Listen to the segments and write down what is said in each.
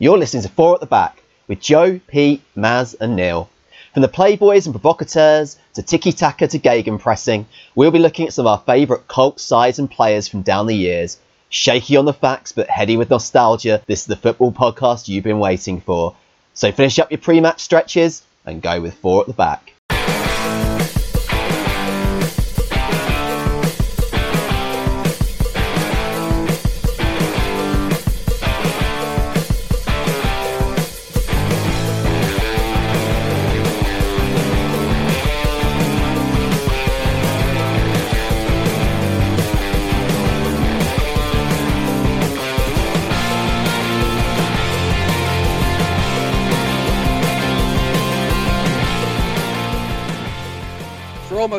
You're listening to Four at the Back with Joe, Pete, Maz, and Neil. From the Playboys and Provocateurs to Tiki Taka to Gegenpressing, pressing, we'll be looking at some of our favourite cult sides and players from down the years. Shaky on the facts, but heady with nostalgia, this is the football podcast you've been waiting for. So finish up your pre match stretches and go with Four at the Back.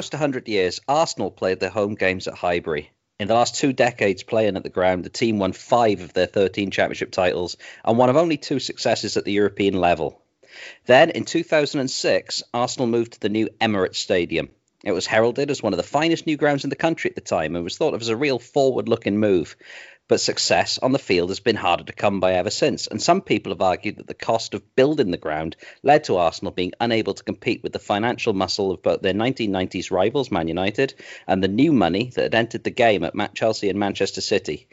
Almost 100 years, Arsenal played their home games at Highbury. In the last two decades playing at the ground, the team won five of their 13 championship titles and one of only two successes at the European level. Then, in 2006, Arsenal moved to the new Emirates Stadium. It was heralded as one of the finest new grounds in the country at the time and was thought of as a real forward looking move but success on the field has been harder to come by ever since. And some people have argued that the cost of building the ground led to Arsenal being unable to compete with the financial muscle of both their 1990s rivals, Man United, and the new money that had entered the game at Chelsea and Manchester City.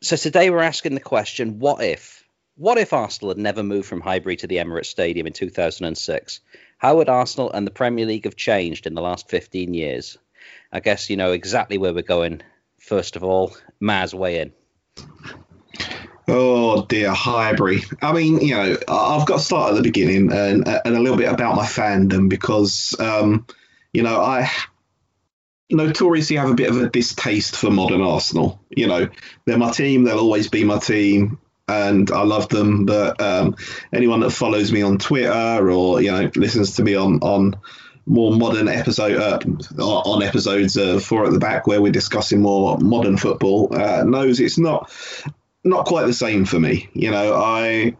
So today we're asking the question what if? What if Arsenal had never moved from Highbury to the Emirates Stadium in 2006? How would Arsenal and the Premier League have changed in the last 15 years? I guess you know exactly where we're going. First of all, Maz, weigh in. Oh dear, Highbury. I mean, you know, I've got to start at the beginning and and a little bit about my fandom because, um, you know, I notoriously have a bit of a distaste for modern Arsenal. You know, they're my team; they'll always be my team, and I love them. But um, anyone that follows me on Twitter or you know listens to me on on more modern episode uh, on episodes of Four at the Back where we're discussing more modern football uh, knows it's not not quite the same for me. You know, I,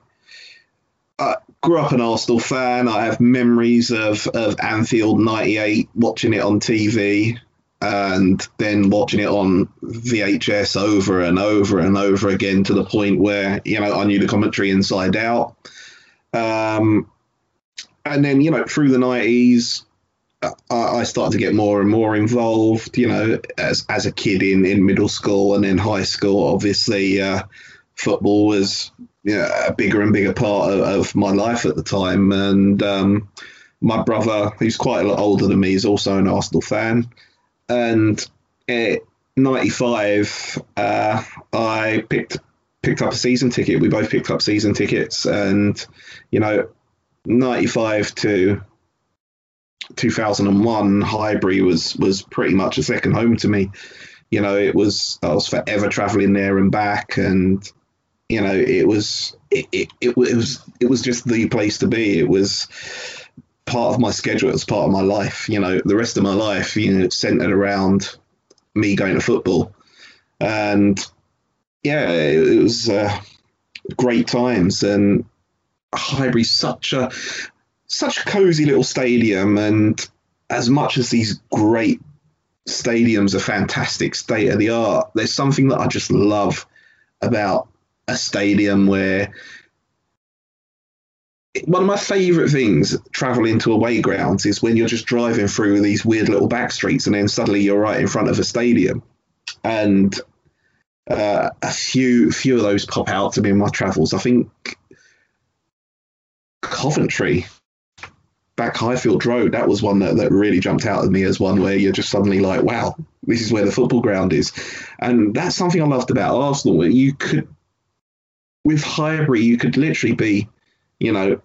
I grew up an Arsenal fan. I have memories of of Anfield '98, watching it on TV, and then watching it on VHS over and over and over again to the point where you know I knew the commentary inside out. Um, and then you know through the '90s, I started to get more and more involved, you know, as as a kid in, in middle school and then high school. Obviously, uh, football was you know, a bigger and bigger part of, of my life at the time. And um, my brother, who's quite a lot older than me, is also an Arsenal fan. And at '95, uh, I picked picked up a season ticket. We both picked up season tickets, and you know, '95 to 2001 Highbury was was pretty much a second home to me. You know, it was I was forever traveling there and back, and you know, it was it, it, it, was it was just the place to be. It was part of my schedule. It was part of my life. You know, the rest of my life, you know, centered around me going to football, and yeah, it, was uh, great times and. Highbury's such a such a cozy little stadium, and as much as these great stadiums are fantastic, state of the art, there's something that I just love about a stadium where one of my favourite things travelling to away grounds is when you're just driving through these weird little back streets and then suddenly you're right in front of a stadium. And uh, a few few of those pop out to me in my travels. I think Coventry back Highfield Road, that was one that, that really jumped out at me as one where you're just suddenly like, wow, this is where the football ground is. And that's something I loved about Arsenal. You could, with Highbury, you could literally be, you know,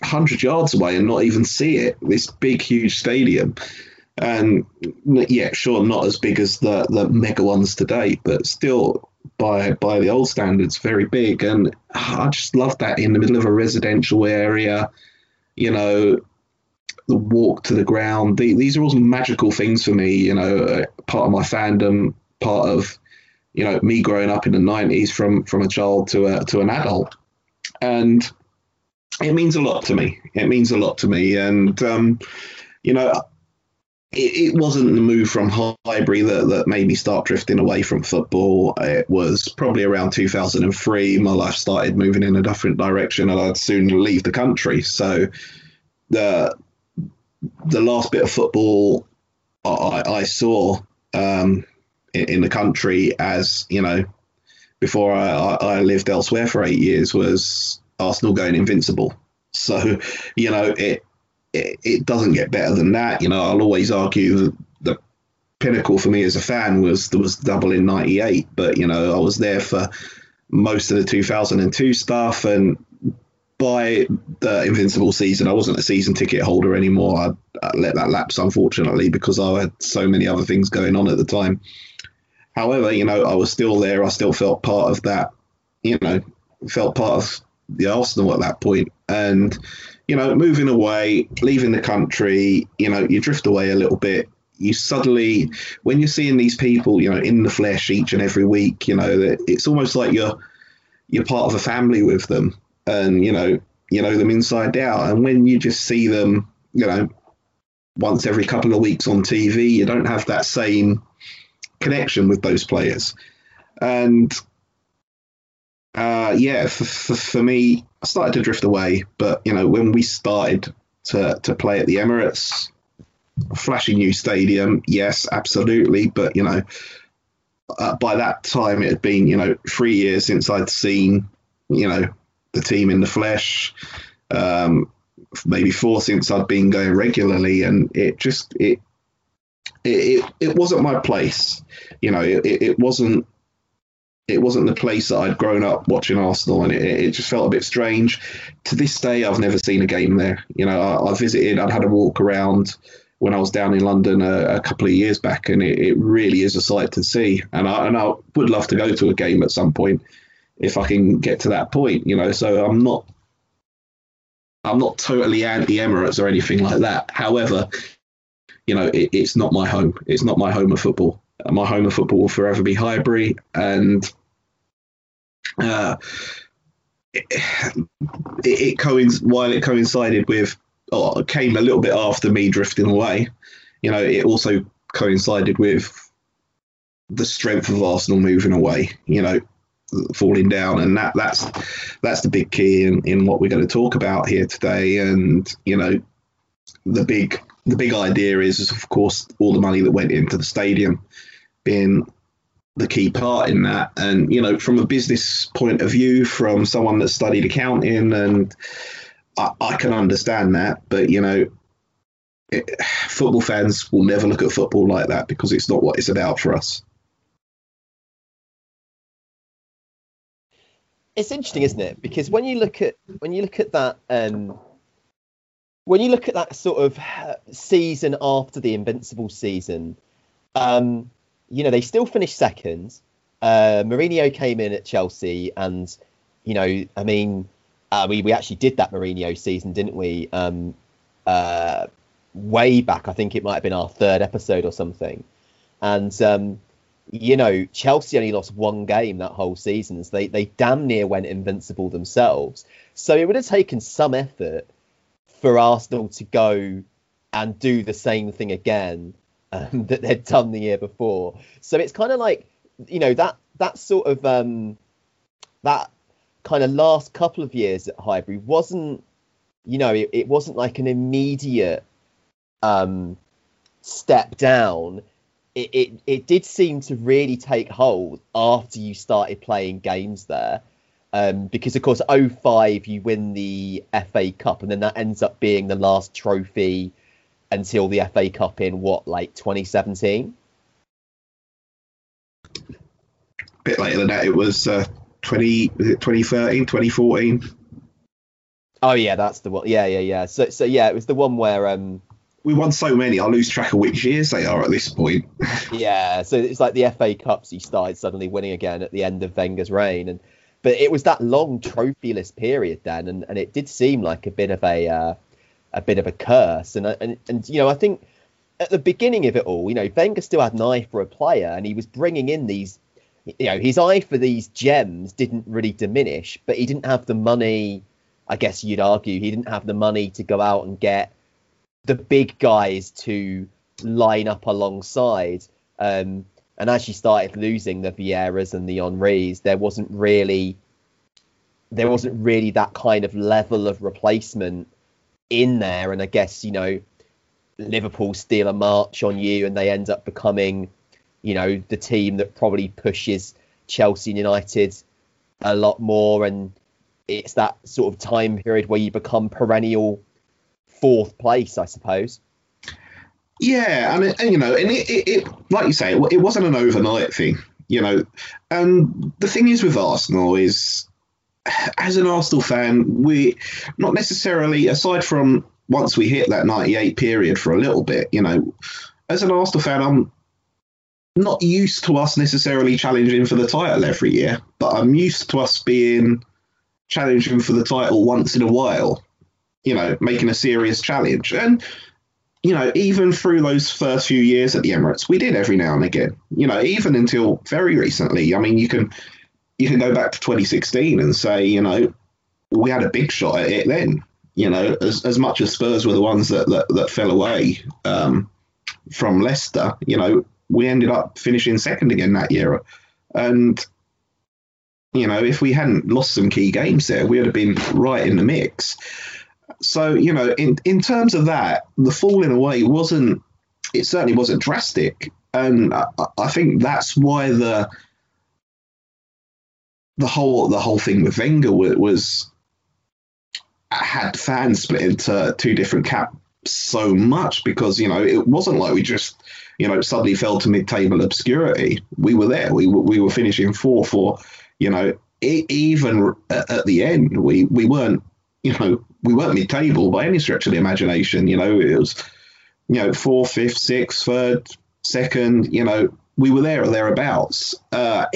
100 yards away and not even see it. This big, huge stadium. And yeah, sure, not as big as the, the mega ones today, but still by by the old standards, very big. And I just love that in the middle of a residential area you know, the walk to the ground. The, these are all magical things for me. You know, uh, part of my fandom, part of you know me growing up in the '90s from from a child to a to an adult, and it means a lot to me. It means a lot to me, and um, you know, it, wasn't the move from Highbury that, that made me start drifting away from football. It was probably around 2003. My life started moving in a different direction, and I'd soon leave the country. So the the last bit of football I, I saw um, in, in, the country, as you know, before I, I lived elsewhere for eight years, was Arsenal going invincible. So you know it it, doesn't get better than that. You know, I'll always argue that the pinnacle for me as a fan was was double in '98, but you know I was there for most of the 2002 stuff, and by the Invincible season, I wasn't a season ticket holder anymore. I, I let that lapse, unfortunately, because I had so many other things going on at the time. However, you know, I was still there. I still felt part of that. You know, felt part of the Arsenal at that point, and you know, moving away, leaving the country, you know, you drift away a little bit. You suddenly, when you're seeing these people, you know, in the flesh each and every week, you know, that it's almost like you're you're part of a family with them, and you know, you know them inside out. And when you just see them, you know, once every couple of weeks on TV, you don't have that same connection with those players. And uh, yeah, for, for, for me, started to drift away. But you know, when we started to to play at the Emirates, flashy new stadium, yes, absolutely. But you know, uh, by that time it had been you know three years since I'd seen you know the team in the flesh. Um, maybe four since I'd been going regularly, and it just it it, it, it wasn't my place. You know, it, it wasn't it wasn't the place that I'd grown up watching Arsenal, and it, it, just felt a bit strange. To this day, I've never seen a game there. You know, I, I visited, I'd had a walk around when I was down in London a, a couple of years back, and it, it, really is a sight to see. And I, and I would love to go to a game at some point if I can get to that point. You know, so I'm not I'm not totally anti Emirates or anything like that. However, you know, it, it's not my home. It's not my home of football my home of football will forever be Highbury, and uh, it, it, it while it coincided with, came a little bit after me drifting away. You know, it also coincided with the strength of Arsenal moving away. You know, falling down, and that that's that's the big key in, in what we're going to talk about here today. And you know, the big the big idea is, is of course all the money that went into the stadium being the key part in that. And you know, from a business point of view, from someone that studied accounting, and I, I can understand that, but you know, it, football fans will never look at football like that because it's not what it's about for us. It's interesting, isn't it? Because when you look at when you look at that um, when you look at that sort of season after the Invincible season, um, you know, they still finished second. Uh, Mourinho came in at Chelsea, and you know, I mean, uh, we we actually did that Mourinho season, didn't we? Um, uh, way back, I think it might have been our third episode or something. And um, you know, Chelsea only lost one game that whole season, so they they damn near went invincible themselves. So it would have taken some effort for Arsenal to go and do the same thing again um, that they'd done the year before. So it's kind of like, you know, that that sort of um, that kind of last couple of years at Highbury wasn't, you know, it, it wasn't like an immediate um, step down. It, it it did seem to really take hold after you started playing games there. Um, because of course 05 you win the FA Cup and then that ends up being the last trophy until the FA Cup in what, like 2017? A bit later than that, it was uh, 20, 2013, 2014. Oh yeah, that's the one. Yeah, yeah, yeah. So, so yeah, it was the one where um, we won so many. I lose track of which years they are at this point. yeah, so it's like the FA Cups. He started suddenly winning again at the end of Wenger's reign, and but it was that long trophyless period then, and, and it did seem like a bit of a uh, a bit of a curse. And and and you know, I think at the beginning of it all, you know, Wenger still had an eye for a player, and he was bringing in these. You know, his eye for these gems didn't really diminish, but he didn't have the money. I guess you'd argue he didn't have the money to go out and get the big guys to line up alongside. Um, and as she started losing the Vieiras and the Henrys, there wasn't really there wasn't really that kind of level of replacement in there. And I guess you know Liverpool steal a march on you, and they end up becoming you know the team that probably pushes Chelsea and United a lot more, and it's that sort of time period where you become perennial fourth place, I suppose. Yeah, and, it, and you know, and it, it, it, like you say, it, it wasn't an overnight thing, you know. And the thing is with Arsenal is, as an Arsenal fan, we not necessarily aside from once we hit that '98 period for a little bit, you know, as an Arsenal fan, I'm not used to us necessarily challenging for the title every year, but I'm used to us being challenging for the title once in a while, you know, making a serious challenge. And you know, even through those first few years at the Emirates, we did every now and again. You know, even until very recently. I mean, you can you can go back to 2016 and say, you know, we had a big shot at it then. You know, as as much as Spurs were the ones that that, that fell away um, from Leicester, you know, we ended up finishing second again that year, and you know, if we hadn't lost some key games there, we would have been right in the mix so you know, in in terms of that, the falling away wasn't. It certainly wasn't drastic, and I, I think that's why the the whole the whole thing with Wenger was, was had fans split into two different camps so much because you know it wasn't like we just you know suddenly fell to mid-table obscurity. We were there. We were, we were finishing fourth or you know even at the end we we weren't you know we weren't mid-table by any stretch of the imagination. You know, it was you know fourth, fifth, sixth, third, second. You know, we were there or thereabouts. Uh,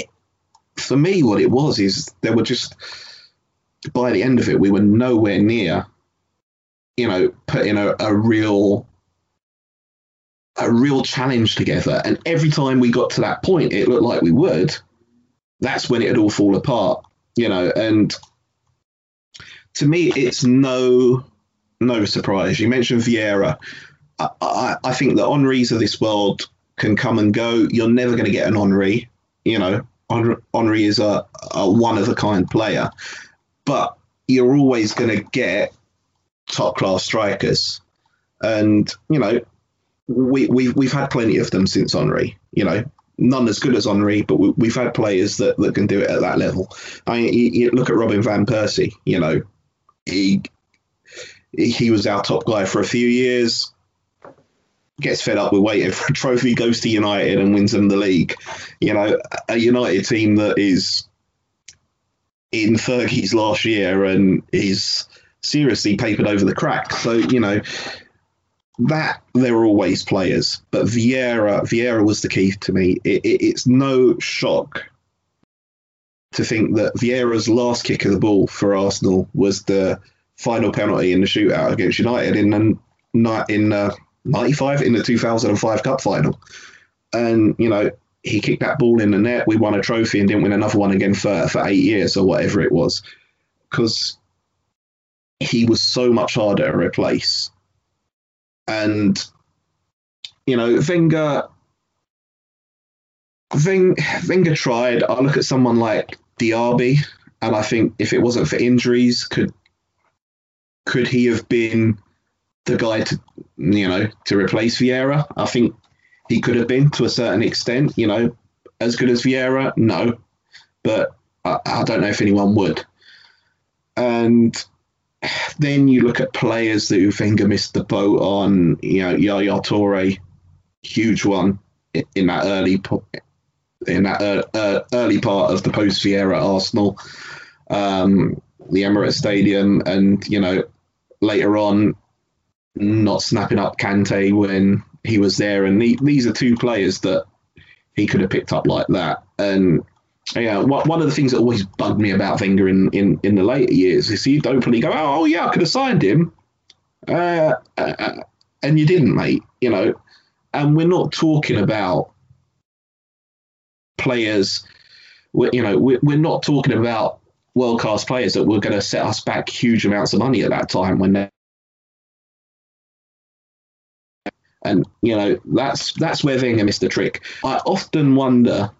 for me, what it was is there were just by the end of it, we were nowhere near. You know, putting a, a real a real challenge together. And every time we got to that point, it looked like we would. That's when it'd all fall apart, you know. And to me, it's no no surprise. You mentioned Vieira. I, I, think the Henrys of this world can come and go. You're never going to get an Henry. You know, Henry is a, a one of a kind player, but you're always going to get top class strikers. And you know, we we've we've had plenty of them since Henry. You know, none as good as Henry, but we, have had players that, that can do it at that level. I mean, you, you look at Robin van Persie. You know, he he was our top guy for a few years. Gets fed up with waiting for a trophy, goes to United and wins them the league. You know, a United team that is in Fergie's last year and is seriously papered over the crack. So you know that there are always players, but Vieira Vieira was the key to me. It, it, it's no shock to think that Vieira's last kick of the ball for Arsenal was the final penalty in the shootout against United in in uh, 95 in the 2005 Cup final. And, you know, he kicked that ball in the net. We won a trophy and didn't win another one again for, for eight years or whatever it was. Because he was so much harder to replace. And, you know, Wenger Wenger tried. I look at someone like Diaby, and I think if it wasn't for injuries, could could he have been the guy to you know to replace Vieira? I think he could have been to a certain extent. You know, as good as Vieira, no, but I, I don't know if anyone would. And then you look at players that you Wenger missed the boat on. You know, Yaya Toure, huge one in that early in that uh, uh, early part of the post Vieira Arsenal, um, the Emirates Stadium, and you know later on not snapping up Kante when he was there, and the, these are two players that he could have picked up like that. And yeah, one of the things that always bugged me about Wenger in, in, in the later years is he'd openly go, "Oh, yeah, I could have signed him," uh, uh, and you didn't, mate. You know, and we're not talking about players. We're, you know, we're, we're not talking about world class players that were going to set us back huge amounts of money at that time when they And you know that's that's where Wenger missed the trick. I often wonder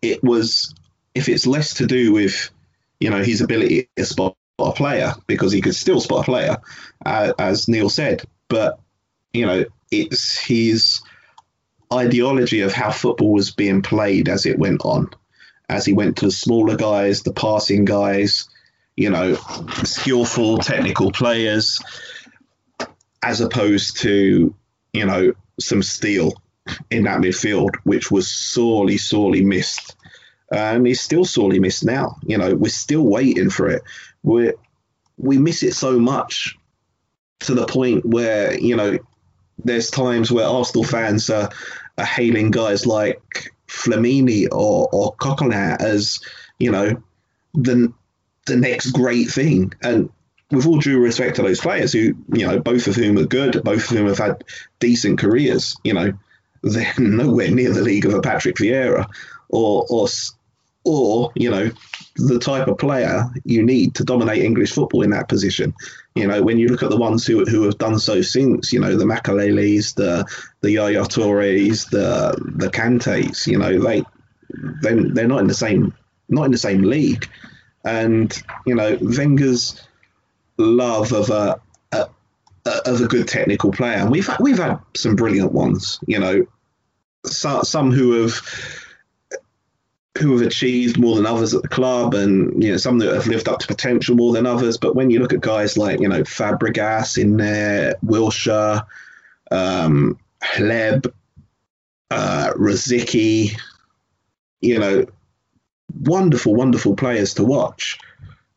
it was if it's less to do with you know his ability to spot a player because he could still spot a player, uh, as Neil said, but you know it's his ideology of how football was being played as it went on, as he went to the smaller guys, the passing guys, you know, skillful technical players, as opposed to you know some steel in that midfield, which was sorely, sorely missed and he's still sorely missed now. You know, we're still waiting for it. We we miss it so much to the point where you know there's times where Arsenal fans are, are hailing guys like Flamini or or Coquelin as you know the the next great thing. And with all due respect to those players, who you know both of whom are good, both of whom have had decent careers, you know they're nowhere near the league of a Patrick Vieira or or or you know the type of player you need to dominate English football in that position. You know, when you look at the ones who who have done so since, you know, the Makeleles, the the Yaya Toures, the the Kantes, you know, they they they're not in the same not in the same league, and you know Wenger's love of a, a, of a good technical player, and we've we've had some brilliant ones. You know, some some who have who have achieved more than others at the club, and you know some that have lived up to potential more than others. But when you look at guys like you know Fabregas in there, Wilshere, um, Hleb, uh, you know, wonderful, wonderful players to watch,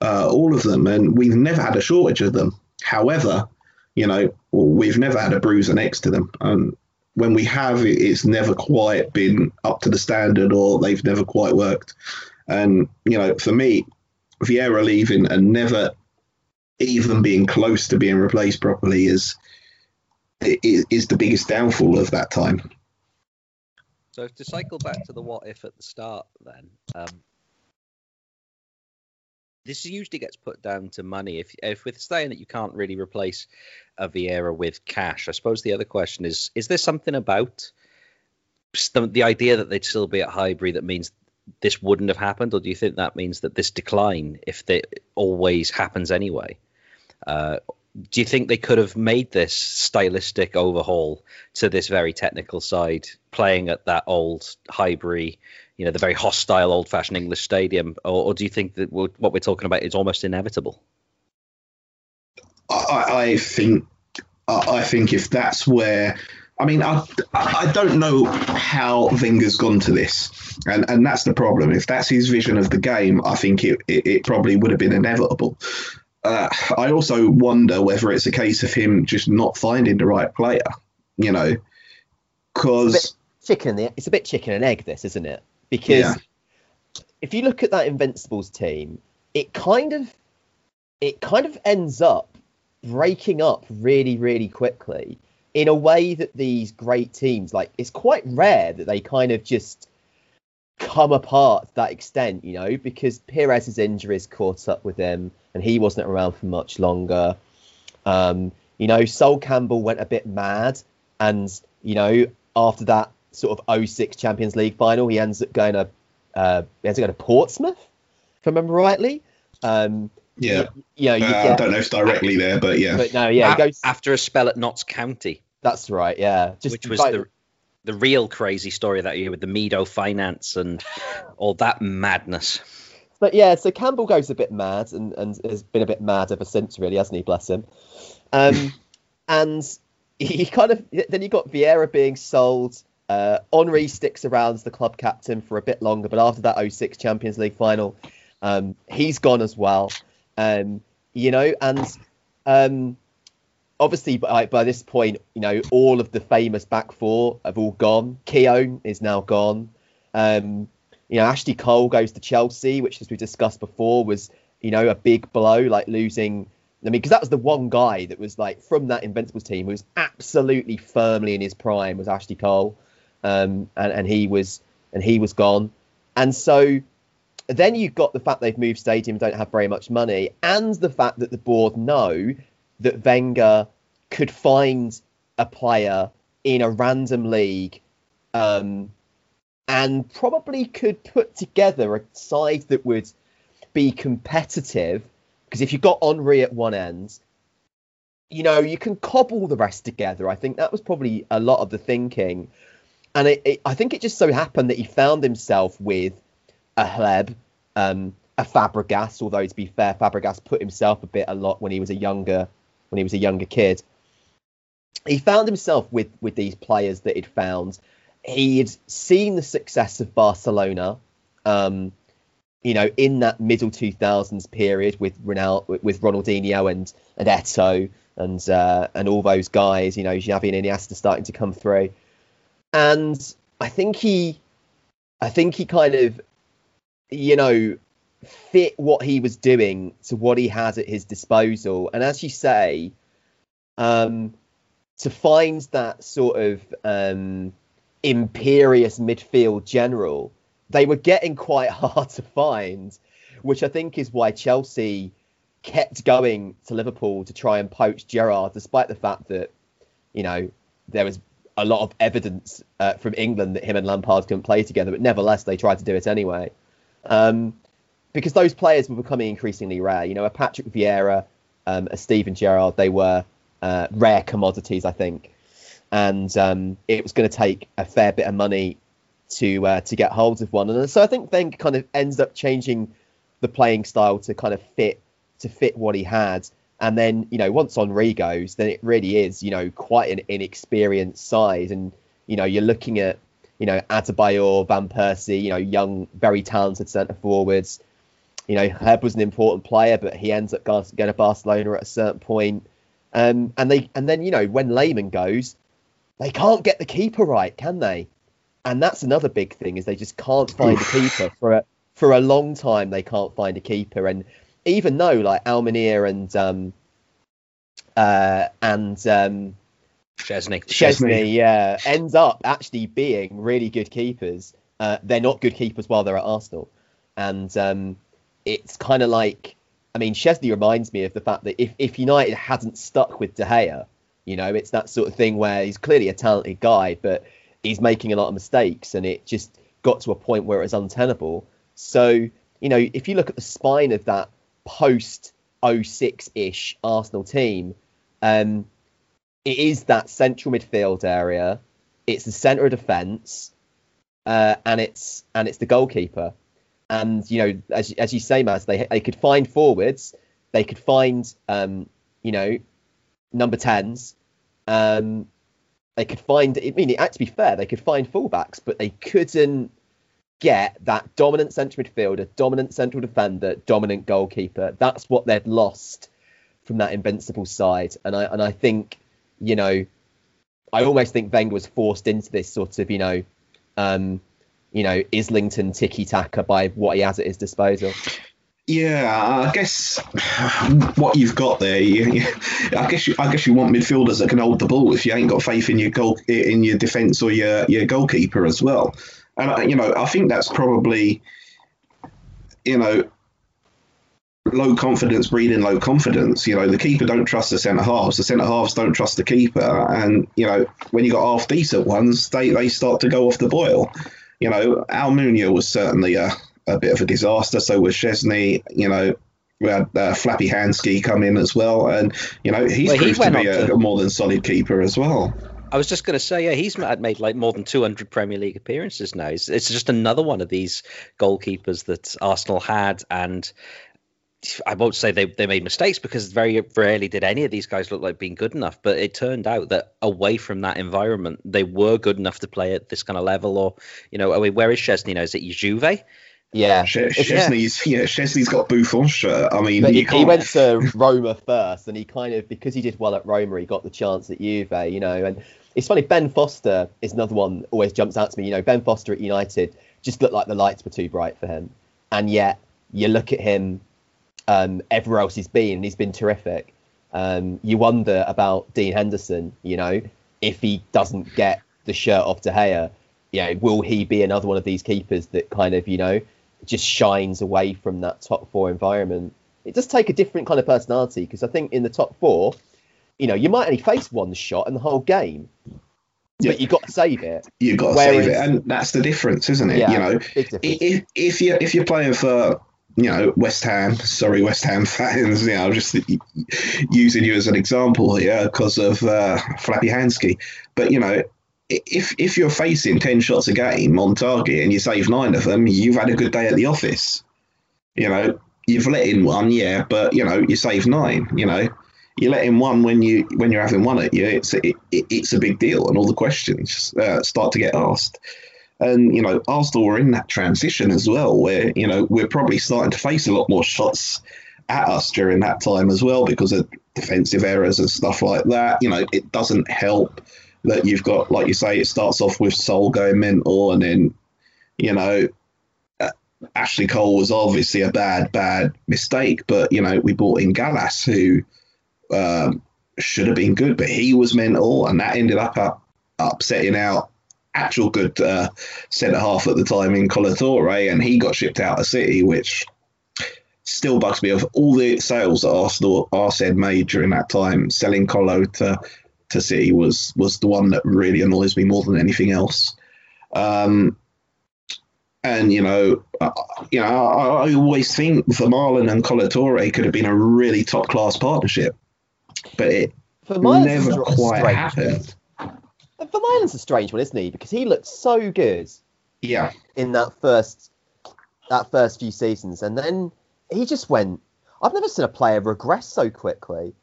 uh, all of them, and we've never had a shortage of them. However, you know, we've never had a bruiser next to them, and when we have, it's never quite been up to the standard or they've never quite worked. And, you know, for me, Vieira leaving and never even being close to being replaced properly is is the biggest downfall of that time. So to cycle back to the what if at the start, then um, this usually gets put down to money. If if we're saying that you can't really replace a Vieira with cash, I suppose the other question is: Is there something about the, idea that they'd still be at Highbury that means this wouldn't have happened, or do you think that means that this decline, if it always happens anyway? Uh, do you think they could have made this stylistic overhaul to this very technical side, playing at that old Highbury you know the very hostile old-fashioned English stadium, or, or do you think that what we're talking about is almost inevitable? I, I think I think if that's where I mean, I, I don't know how Wenger's gone to this, and and that's the problem. If that's his vision of the game, I think it it, it probably would have been inevitable. Uh, I also wonder whether it's a case of him just not finding the right player, you know, because chicken. It's a bit chicken and egg, this, isn't it? Because yeah. if you look at that Invincibles team, it kind of it kind of ends up breaking up really really quickly in a way that these great teams like it's quite rare that they kind of just come apart to that extent, you know, because Pires's injuries caught up with him and he wasn't around for much longer. Um, you know, Sol Campbell went a bit mad and, you know, after that sort of 06 Champions League final. He ends up going to uh, he ends up going to Portsmouth, if I remember rightly. Um, yeah, you, know, uh, I don't know if directly there, but yeah. But no, yeah, a- goes after a spell at Notts County. That's right, yeah. Just which was the the real crazy story that year with the Meadow finance and all that madness. But yeah, so Campbell goes a bit mad and, and has been a bit mad ever since, really, hasn't he? Bless him. Um, and he kind of then you got Vieira being sold uh, Henry sticks around as the club captain for a bit longer, but after that 06 Champions League final, um, he's gone as well. Um, you know, and um, obviously by, by this point, you know, all of the famous back four have all gone. Keown is now gone. Um, you know, Ashley Cole goes to Chelsea, which, as we discussed before, was you know a big blow, like losing. I mean, because that was the one guy that was like from that Invincibles team who was absolutely firmly in his prime was Ashley Cole um, and, and he was and he was gone. And so then you've got the fact they've moved stadium, don't have very much money, and the fact that the board know that Wenger could find a player in a random league um, and probably could put together a side that would be competitive. Because if you've got Henry at one end, you know, you can cobble the rest together. I think that was probably a lot of the thinking. And it, it, I think it just so happened that he found himself with a Hleb, um, a Fabregas. Although to be fair, Fabregas put himself a bit a lot when he was a younger when he was a younger kid. He found himself with with these players that he'd found. He'd seen the success of Barcelona, um, you know, in that middle 2000s period with Ronald, with Ronaldinho and and Eto'o and uh, and all those guys, you know, Xavi and Iniesta starting to come through. And I think he, I think he kind of, you know, fit what he was doing to what he has at his disposal. And as you say, um, to find that sort of um, imperious midfield general, they were getting quite hard to find, which I think is why Chelsea kept going to Liverpool to try and poach Gerrard, despite the fact that, you know, there was a lot of evidence uh, from England that him and Lampard couldn't play together, but nevertheless they tried to do it anyway. Um, because those players were becoming increasingly rare. You know, a Patrick Vieira, um, a Steven Gerrard, they were uh, rare commodities, I think, and um, it was going to take a fair bit of money to uh, to get hold of one. And so I think Wenger kind of ends up changing the playing style to kind of fit to fit what he had. And then, you know, once Henry goes, then it really is, you know, quite an inexperienced side. And, you know, you're looking at, you know, Adebayor, Van Persie, you know, young, very talented centre forwards. You know, Hleb was an important player, but he ends up going to Barcelona at a certain point. Um, and they, and then you know, when Lehmann goes, they can't get the keeper right, can they? And that's another big thing is they just can't find a keeper for a for a long time. They can't find a keeper, and even though like Almunia and um, uh, and um, Szczesny, Szczesny, yeah, ends up actually being really good keepers. Uh, they're not good keepers while they're at Arsenal, and um, it's kind of like, I mean, Szczesny reminds me of the fact that if if United hadn't stuck with De Gea, you know, it's that sort of thing where he's clearly a talented guy, but he's making a lot of mistakes, and it just got to a point where it was untenable. So, you know, if you look at the spine of that post 06 ish Arsenal team, um, it is that central midfield area. It's the centre of defence, uh, and it's and it's the goalkeeper. And you know, as as you say, Maz, they they could find forwards, they could find um, you know number tens, um, they could find. I mean, it, to be fair, they could find fullbacks, but they couldn't get that dominant central midfielder, dominant central defender, dominant goalkeeper. That's what they'd lost from that invincible side. And I and I think, you know, I almost think Wenger was forced into this sort of, you know, um, you know, Islington tiki taka by what he has at his disposal. Yeah, I guess what you've got there, you, I guess you, I guess you want midfielders that can hold the ball. If you ain't got faith in your goal in your defence or your your goalkeeper as well, and you know, I think that's probably, you know, low confidence breeding low confidence. You know, the keeper don't trust the centre halves, the centre halves don't trust the keeper, and you know, when you got half decent ones, they they start to go off the boil. You know, Almunia was certainly a, a bit of a disaster. So was Szczesny. You know, we had uh, Flappy Hanski come in as well, and you know he's well, proved he to be a, to... a more than solid keeper as well. I was just going to say, yeah, he's made like more than 200 Premier League appearances now. It's, it's just another one of these goalkeepers that Arsenal had, and I won't say they, they made mistakes because very rarely did any of these guys look like being good enough. But it turned out that away from that environment, they were good enough to play at this kind of level. Or, you know, I mean, where is Szczesny now? Is it Juve? Yeah, Szczesny's yeah, Szczesny's got Buffon shirt. I mean, he, he, went to Roma first, and he kind of because he did well at Roma, he got the chance at Juve. You know, and it's funny. Ben Foster is another one that always jumps out to me. You know, Ben Foster at United just looked like the lights were too bright for him, and yet you look at him um, everywhere else he's been, and he's been terrific. Um, you wonder about Dean Henderson. You know, if he doesn't get the shirt off De Gea, you know, will he be another one of these keepers that kind of you know just shines away from that top four environment? It does take a different kind of personality because I think in the top four you know, you might only face one shot in the whole game, Yeah. but you've got to save it. You've got to Whereas- save it, and that's the difference, isn't it? Yeah, You know, if if you if you're playing for you know West Ham, sorry West Ham fans, you know, I'm just using you as an example here because of uh, Flappy Hansky, but you know. If if you're facing ten shots a game on target and you save nine of them, you've had a good day at the office. You know, you've let in one, yeah, but you know you save nine. You know, you let in one when you when you're having one at you, it's it, it, it's a big deal, and all the questions uh, start to get asked. And you know, Arsenal were in that transition as well, where you know we're probably starting to face a lot more shots at us during that time as well because of defensive errors and stuff like that. You know, it doesn't help that you've got, like you say, it starts off with Sol going mental, and then you know. uh, Ashley Cole was obviously a bad, bad mistake, but you know we brought in Gallas, who um, should have been good, but he was mental, and that ended up up upsetting out actual good uh, centre half at the time in Kolo Toure, and he got shipped out of City, which still bugs me. Of all the sales that Arsenal Arsene made during that time, selling Kolo to to City was was the one that really annoys me more than anything else. Um, and you know, uh, you know, I, I always think Vermaelen and Kolo Toure could have been a really top class partnership, but it Vermaelen, never a quite strange happened. Miles, a strange one, isn't he? Because he looked so good Yeah, in that first that first few seasons, and then he just went. I've never seen a player regress so quickly,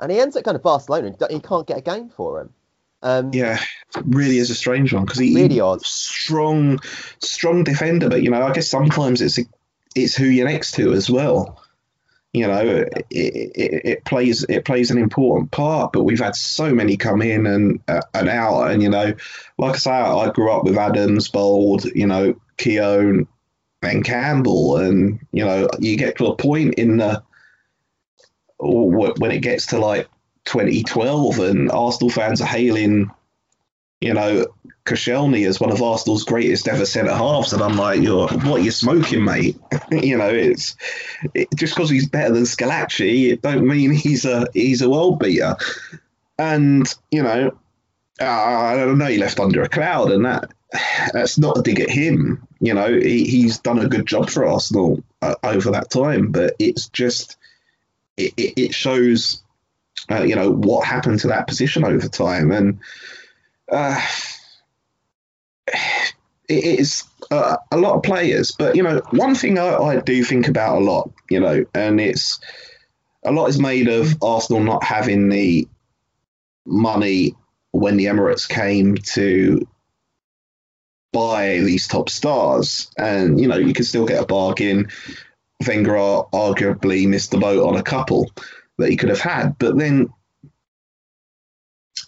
and he ends up going to Barcelona, and he can't get a game for him. Um, yeah, really is a strange one because he Really odd. strong, strong defender. But you know, I guess sometimes it's it's who you're next to as well. You know, it, it, it plays it plays an important part. But we've had so many come in and uh, and out, and you know, like I say, I grew up with Adams, Bould, you know, Keown, and Campbell, and you know, you get to a point in the when it gets to like 2012 and Arsenal fans are hailing, you know, Koscielny as one of Arsenal's greatest ever centre halves, and I'm like, "You're what? You're smoking, mate." you know, it's it, just because he's better than Squillaci, it don't mean he's a he's a world beater. And you know, I don't know, he left under a cloud, and that that's not a dig at him. You know, he, he's done a good job for Arsenal uh, over that time, but it's just it, it, it shows, uh, you know, what happened to that position over time, and uh, it is uh, a lot of players. But you know, one thing I, I do think about a lot, you know, and it's a lot is made of Arsenal not having the money when the Emirates came to buy these top stars, and you know, you can still get a bargain. Wenger arguably missed the boat on a couple that he could have had, but then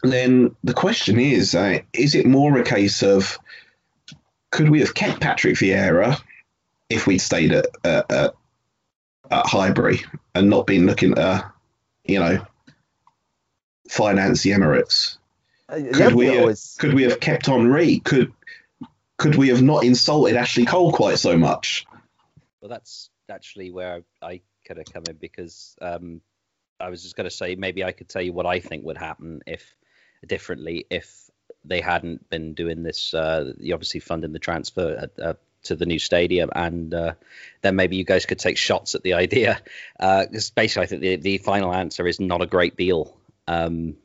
then the question is, uh, is it more a case of could we have kept Patrick Vieira if we'd stayed at uh, at, at Highbury and not been looking at, you know, finance the Emirates? uh, Could we thing have, could we have kept Henry? Could could we have not insulted Ashley Cole quite so much? Well, that's actually where I kind of come in because um, I was just going to say maybe I could tell you what I think would happen if differently if they hadn't been doing this. Uh, obviously funding the transfer at, uh, to the new stadium, and uh, then maybe you guys could take shots at the idea. Because basically, I think the, the final answer is not a great deal. Um,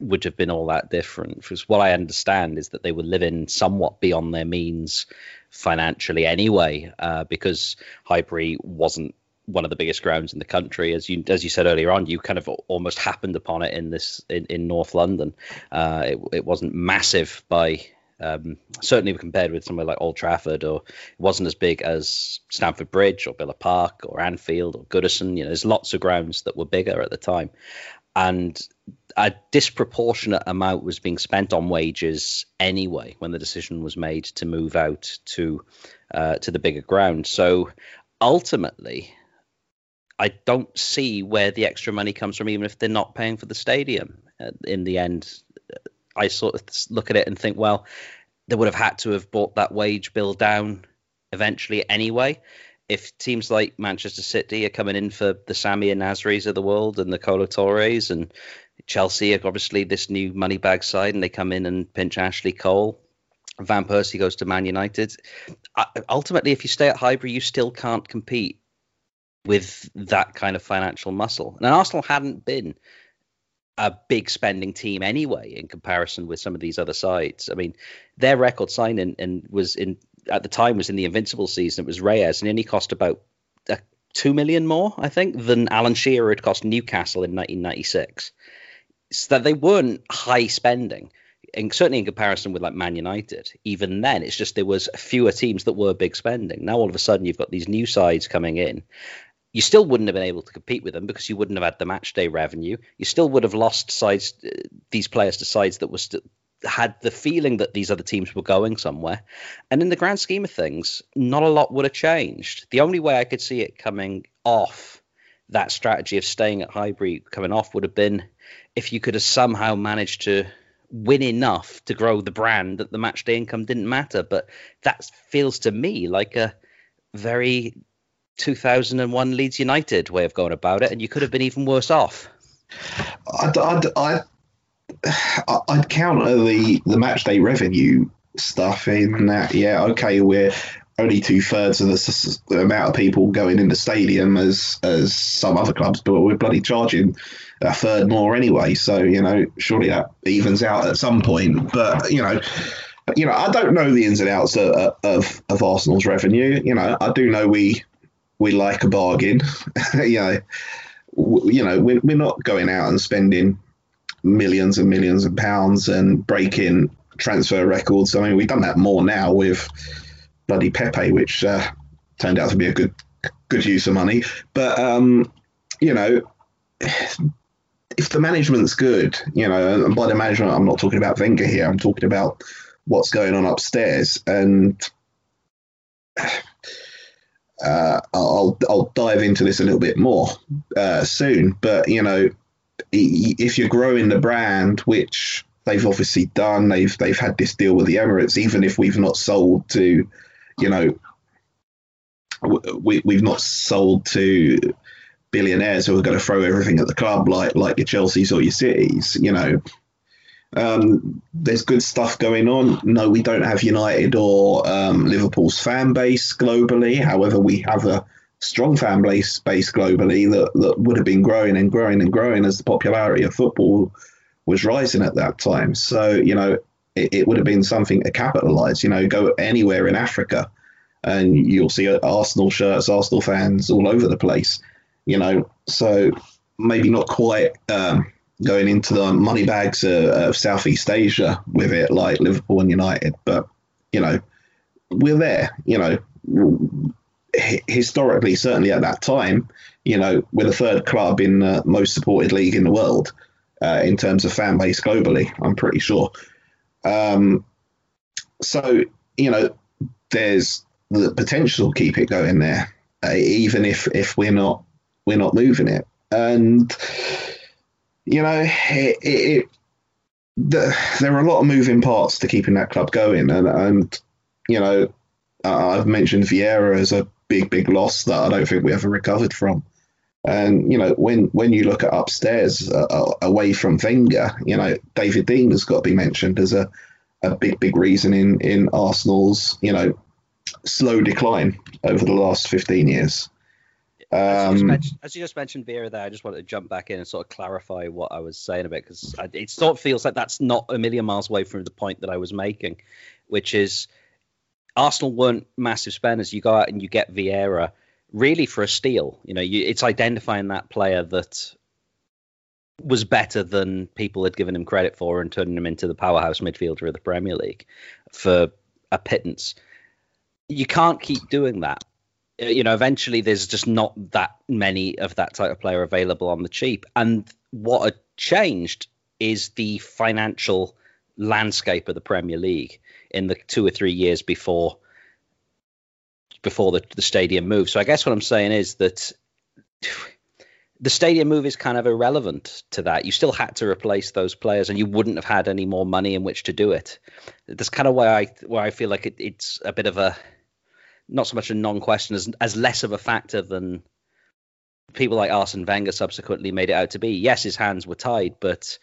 would have been all that different. Because what I understand is that they were living somewhat beyond their means financially anyway, uh, because Highbury wasn't one of the biggest grounds in the country. As you as you said earlier on, you kind of almost happened upon it in this in, in North London. Uh, it, it wasn't massive by um, certainly compared with somewhere like Old Trafford, or it wasn't as big as Stamford Bridge or Villa Park or Anfield or Goodison. You know, there's lots of grounds that were bigger at the time, and a disproportionate amount was being spent on wages anyway when the decision was made to move out to uh, to the bigger ground. So ultimately, I don't see where the extra money comes from, even if they're not paying for the stadium. Uh, in the end, I sort of look at it and think, well, they would have had to have brought that wage bill down eventually anyway. if teams like Manchester City are coming in for the Sami and Nasris of the world and the Kolo Toures and Chelsea are obviously this new money bag side and they come in and pinch Ashley Cole. Van Persie goes to Man United. Ultimately, if you stay at Highbury, you still can't compete with that kind of financial muscle. And Arsenal hadn't been a big spending team anyway in comparison with some of these other sides. I mean, their record signing and was in at the time was in the Invincible season. It was Reyes, and only cost about uh, two million more, I think, than Alan Shearer had cost Newcastle in 1996. So that they weren't high spending, and certainly in comparison with like Man United. Even then, it's just there was fewer teams that were big spending. Now all of a sudden, you've got these new sides coming in, you still wouldn't have been able to compete with them because you wouldn't have had the match day revenue. You still would have lost sides, uh, these players to sides that were had the feeling that these other teams were going somewhere. And in the grand scheme of things, not a lot would have changed. The only way I could see it coming off that strategy of staying at Highbury coming off would have been if you could have somehow managed to win enough to grow the brand that the match day income didn't matter. But that feels to me like a very 2001 Leeds United way of going about it, and you could have been even worse off. I'd, I'd, I'd, I'd counter the, the match day revenue stuff in that, yeah, okay, we're only two thirds of the, the, amount of people going in the stadium as as some other clubs, but we're bloody charging a third more anyway. So you know, surely that evens out at some point. But you know, you know, I don't know the ins and outs of, of, of Arsenal's revenue. You know, I do know we we like a bargain. you know, you know, we're, we're not going out and spending millions and millions of pounds and breaking transfer records. I mean, we've done that more now with bloody Pepe, which uh, turned out to be a good good use of money. But um, you know, if the management's good, you know, and by the management, I'm not talking about Wenger here. I'm talking about what's going on upstairs, and uh, I'll I'll dive into this a little bit more uh, soon. But you know, if you're growing the brand, which they've obviously done, they've they've had this deal with the Emirates, even if we've not sold to, you know, we we've not sold to billionaires who are going to throw everything at the club like like your Chelseas or your Cities, you know. Um, there's good stuff going on. No, we don't have United or um, Liverpool's fan base globally. However, we have a strong fan base, base globally that, that would have been growing and growing and growing as the popularity of football was rising at that time. So, you know, it, it would have been something to capitalize. You know, go anywhere in Africa and you'll see Arsenal shirts, Arsenal fans all over the place. You know, so maybe not quite. Um, going into the money bags of, of Southeast Asia with it, like Liverpool and United. But you know, we're there. You know, historically, certainly at that time, you know, we're the third club in the most supported league in the world uh, in terms of fan base globally. I'm pretty sure. Um, so you know, there's the potential to keep it going there, uh, even if if we're not we're not moving it. And you know, it, it, the, there are a lot of moving parts to keeping that club going, and and you know, I've mentioned Vieira as a big big loss that I don't think we ever recovered from. And you know, when when you look at upstairs uh, uh away from Wenger, you know, David Dein has got to be mentioned as a, a big big reason in in Arsenal's you know slow decline over the last fifteen years. As you, um, as you, just mentioned Vieira there, I just wanted to jump back in and sort of clarify what I was saying about because it sort of feels like that's not a million miles away from the point that I was making, which is Arsenal weren't massive spenders. You go out and you get Vieira really for a steal. You know, you, it's identifying that player that was better than people had given him credit for and turning him into the powerhouse midfielder of the Premier League for a pittance. You can't keep doing that Uh, you know, eventually there's just not that many of that type of player available on the cheap. And what had changed is the financial landscape of the Premier League in the two or three years before before the, the stadium move. So I guess what I'm saying is that the stadium move is kind of irrelevant to that. You still had to replace those players, and you wouldn't have had any more money in which to do it. That's kind of why I why I feel like it, it's a bit of a not so much a non-question as as less of a factor than people like Arsene Wenger subsequently made it out to be. Yes, his hands were tied, but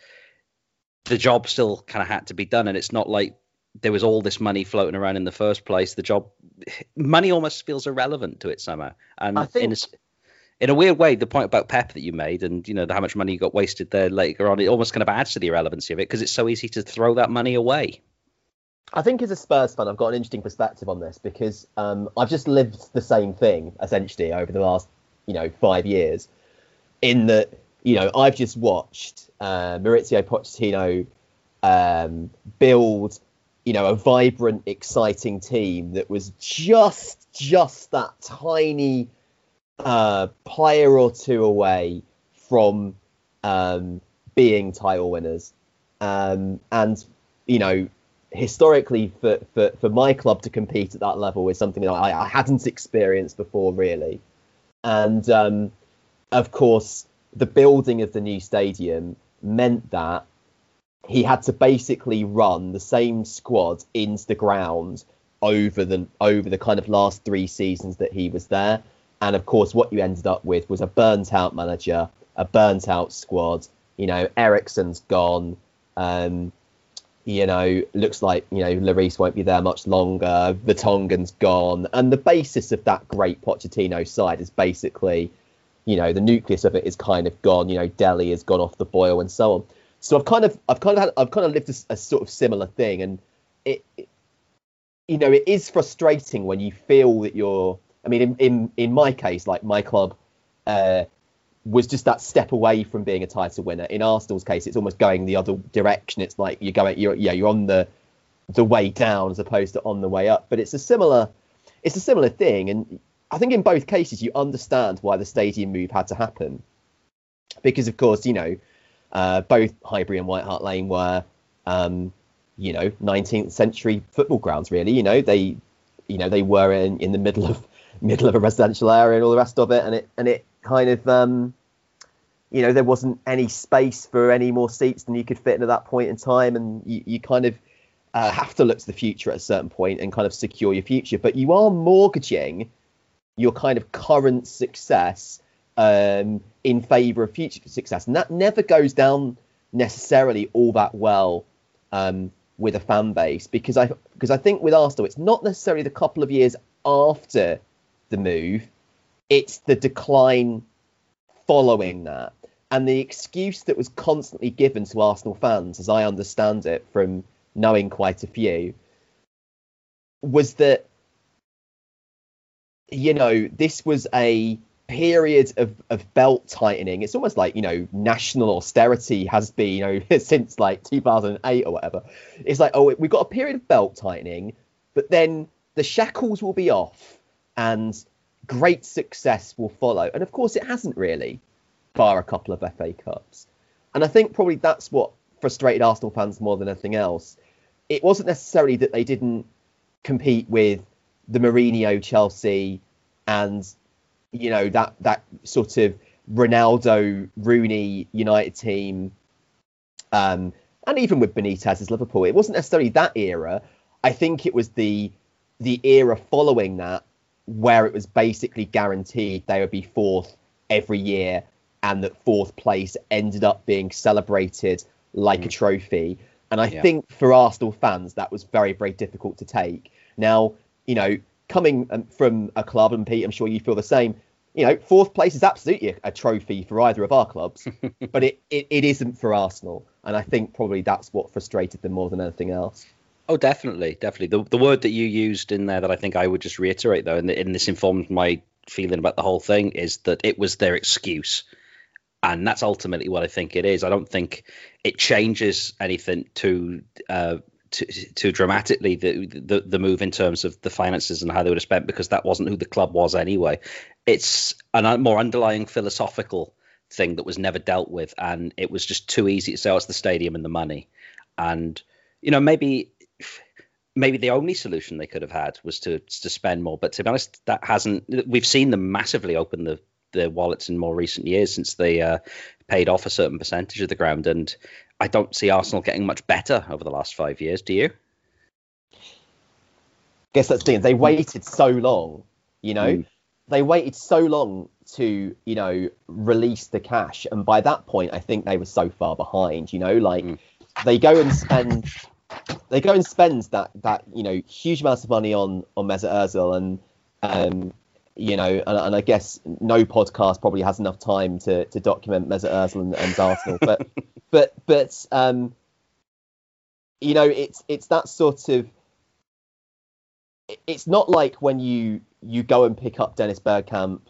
the job still kind of had to be done, and it's not like there was all this money floating around in the first place. The job, money almost feels irrelevant to it somehow, and I think- in a, in a weird way, the point about Pep that you made, and you know how much money you got wasted there later on, it almost kind of adds to the irrelevancy of it because it's so easy to throw that money away. I think as a Spurs fan, I've got an interesting perspective on this because um, I've just lived the same thing essentially over the last, you know, five years. In that, you know, I've just watched uh, Mauricio Pochettino um, build, you know, a vibrant, exciting team that was just, just that tiny uh, player or two away from um, being title winners. Um, and you know, historically for, for, for my club to compete at that level is something that I, I hadn't experienced before really. And um, of course the building of the new stadium meant that he had to basically run the same squad into the ground over the over the kind of last three seasons that he was there. And of course what you ended up with was a burnt out manager a burnt out squad you know Eriksen's gone um, you know, looks like you know Lloris won't be there much longer. Vertonghen's gone, and the basis of that great Pochettino side is basically, you know, the nucleus of it is kind of gone. You know, Dele has gone off the boil and so on. So I've kind of, I've kind of, had, I've kind of lived a, a sort of similar thing, and it, it, you know, it is frustrating when you feel that you're. I mean, in in, in my case, like my club. Uh, was just that step away from being a title winner. In Arsenal's case, it's almost going the other direction. It's like you're going, you're yeah, you're on the the way down as opposed to on the way up. But it's a similar, it's a similar thing, and I think in both cases you understand why the stadium move had to happen, because of course you know uh, both Highbury and White Hart Lane were, um, you know, 19th century football grounds. Really, you know they, you know they were in in the middle of middle of a residential area and all the rest of it, and it and it kind of um, you know there wasn't any space for any more seats than you could fit in at that point in time, and you, you kind of uh, have to look to the future at a certain point and kind of secure your future. But you are mortgaging your kind of current success um, in favour of future success, and that never goes down necessarily all that well um, with a fan base because I because I think with Arsenal it's not necessarily the couple of years after the move, it's the decline following that. And the excuse that was constantly given to Arsenal fans, as I understand it from knowing quite a few, was that, you know, this was a period of, of belt tightening. It's almost like, you know, national austerity has been, you know, since like 2008 or whatever. It's like, oh, we've got a period of belt tightening, but then the shackles will be off and great success will follow. And of course, it hasn't really, bar a couple of FA Cups. And I think probably that's what frustrated Arsenal fans more than anything else. It wasn't necessarily that they didn't compete with the Mourinho Chelsea and you know that that sort of Ronaldo Rooney United team um, and even with Benitez's Liverpool it wasn't necessarily that era I think it was the the era following that where it was basically guaranteed they would be fourth every year and that fourth place ended up being celebrated like a trophy. And I Yeah. think for Arsenal fans, that was very, very difficult to take. Now, you know, coming um, from a club, and Pete, I'm sure you feel the same. You know, fourth place is absolutely a, a trophy for either of our clubs, but it, it, it isn't for Arsenal. And I think probably that's what frustrated them more than anything else. Oh, definitely, definitely. The the word that you used in there that I think I would just reiterate though, and, and this informed my feeling about the whole thing is that it was their excuse, and that's ultimately what I think it is. I don't think it changes anything too. Uh, dramatically the, the the move in terms of the finances and how they would have spent because that wasn't who the club was anyway. It's a more underlying philosophical thing that was never dealt with, and it was just too easy to say, "Oh, it's the stadium and the money," and you know maybe maybe the only solution they could have had was to to spend more. But to be honest, that hasn't. We've seen them massively open the their wallets in more recent years since they uh, paid off a certain percentage of the ground, and I don't see Arsenal getting much better over the last five years. Do you? guess that's the. They waited so long, you know, Mm. they waited so long to, you know, release the cash, and by that point, I think they were so far behind. You know, like Mm. they go and spend, they go and spend that that you know huge amounts of money on on Mesut Ozil, and um, you know, and, and I guess no podcast probably has enough time to to document Mesut Ozil and, and Arsenal, but but but um, you know, it's it's that sort of it's not like when you you go and pick up Dennis Bergkamp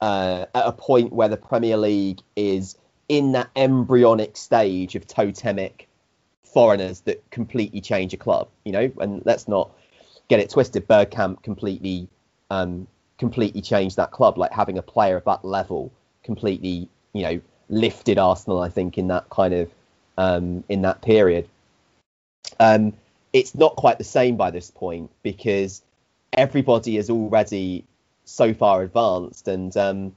uh, at a point where the Premier League is in that embryonic stage of totemic foreigners that completely change a club, you know. And let's not get it twisted. Bergkamp completely um, completely changed that club. Like having a player of that level completely, you know, lifted Arsenal. I think in that kind of um, in that period. Um, it's not quite the same by this point because everybody is already so far advanced, and um,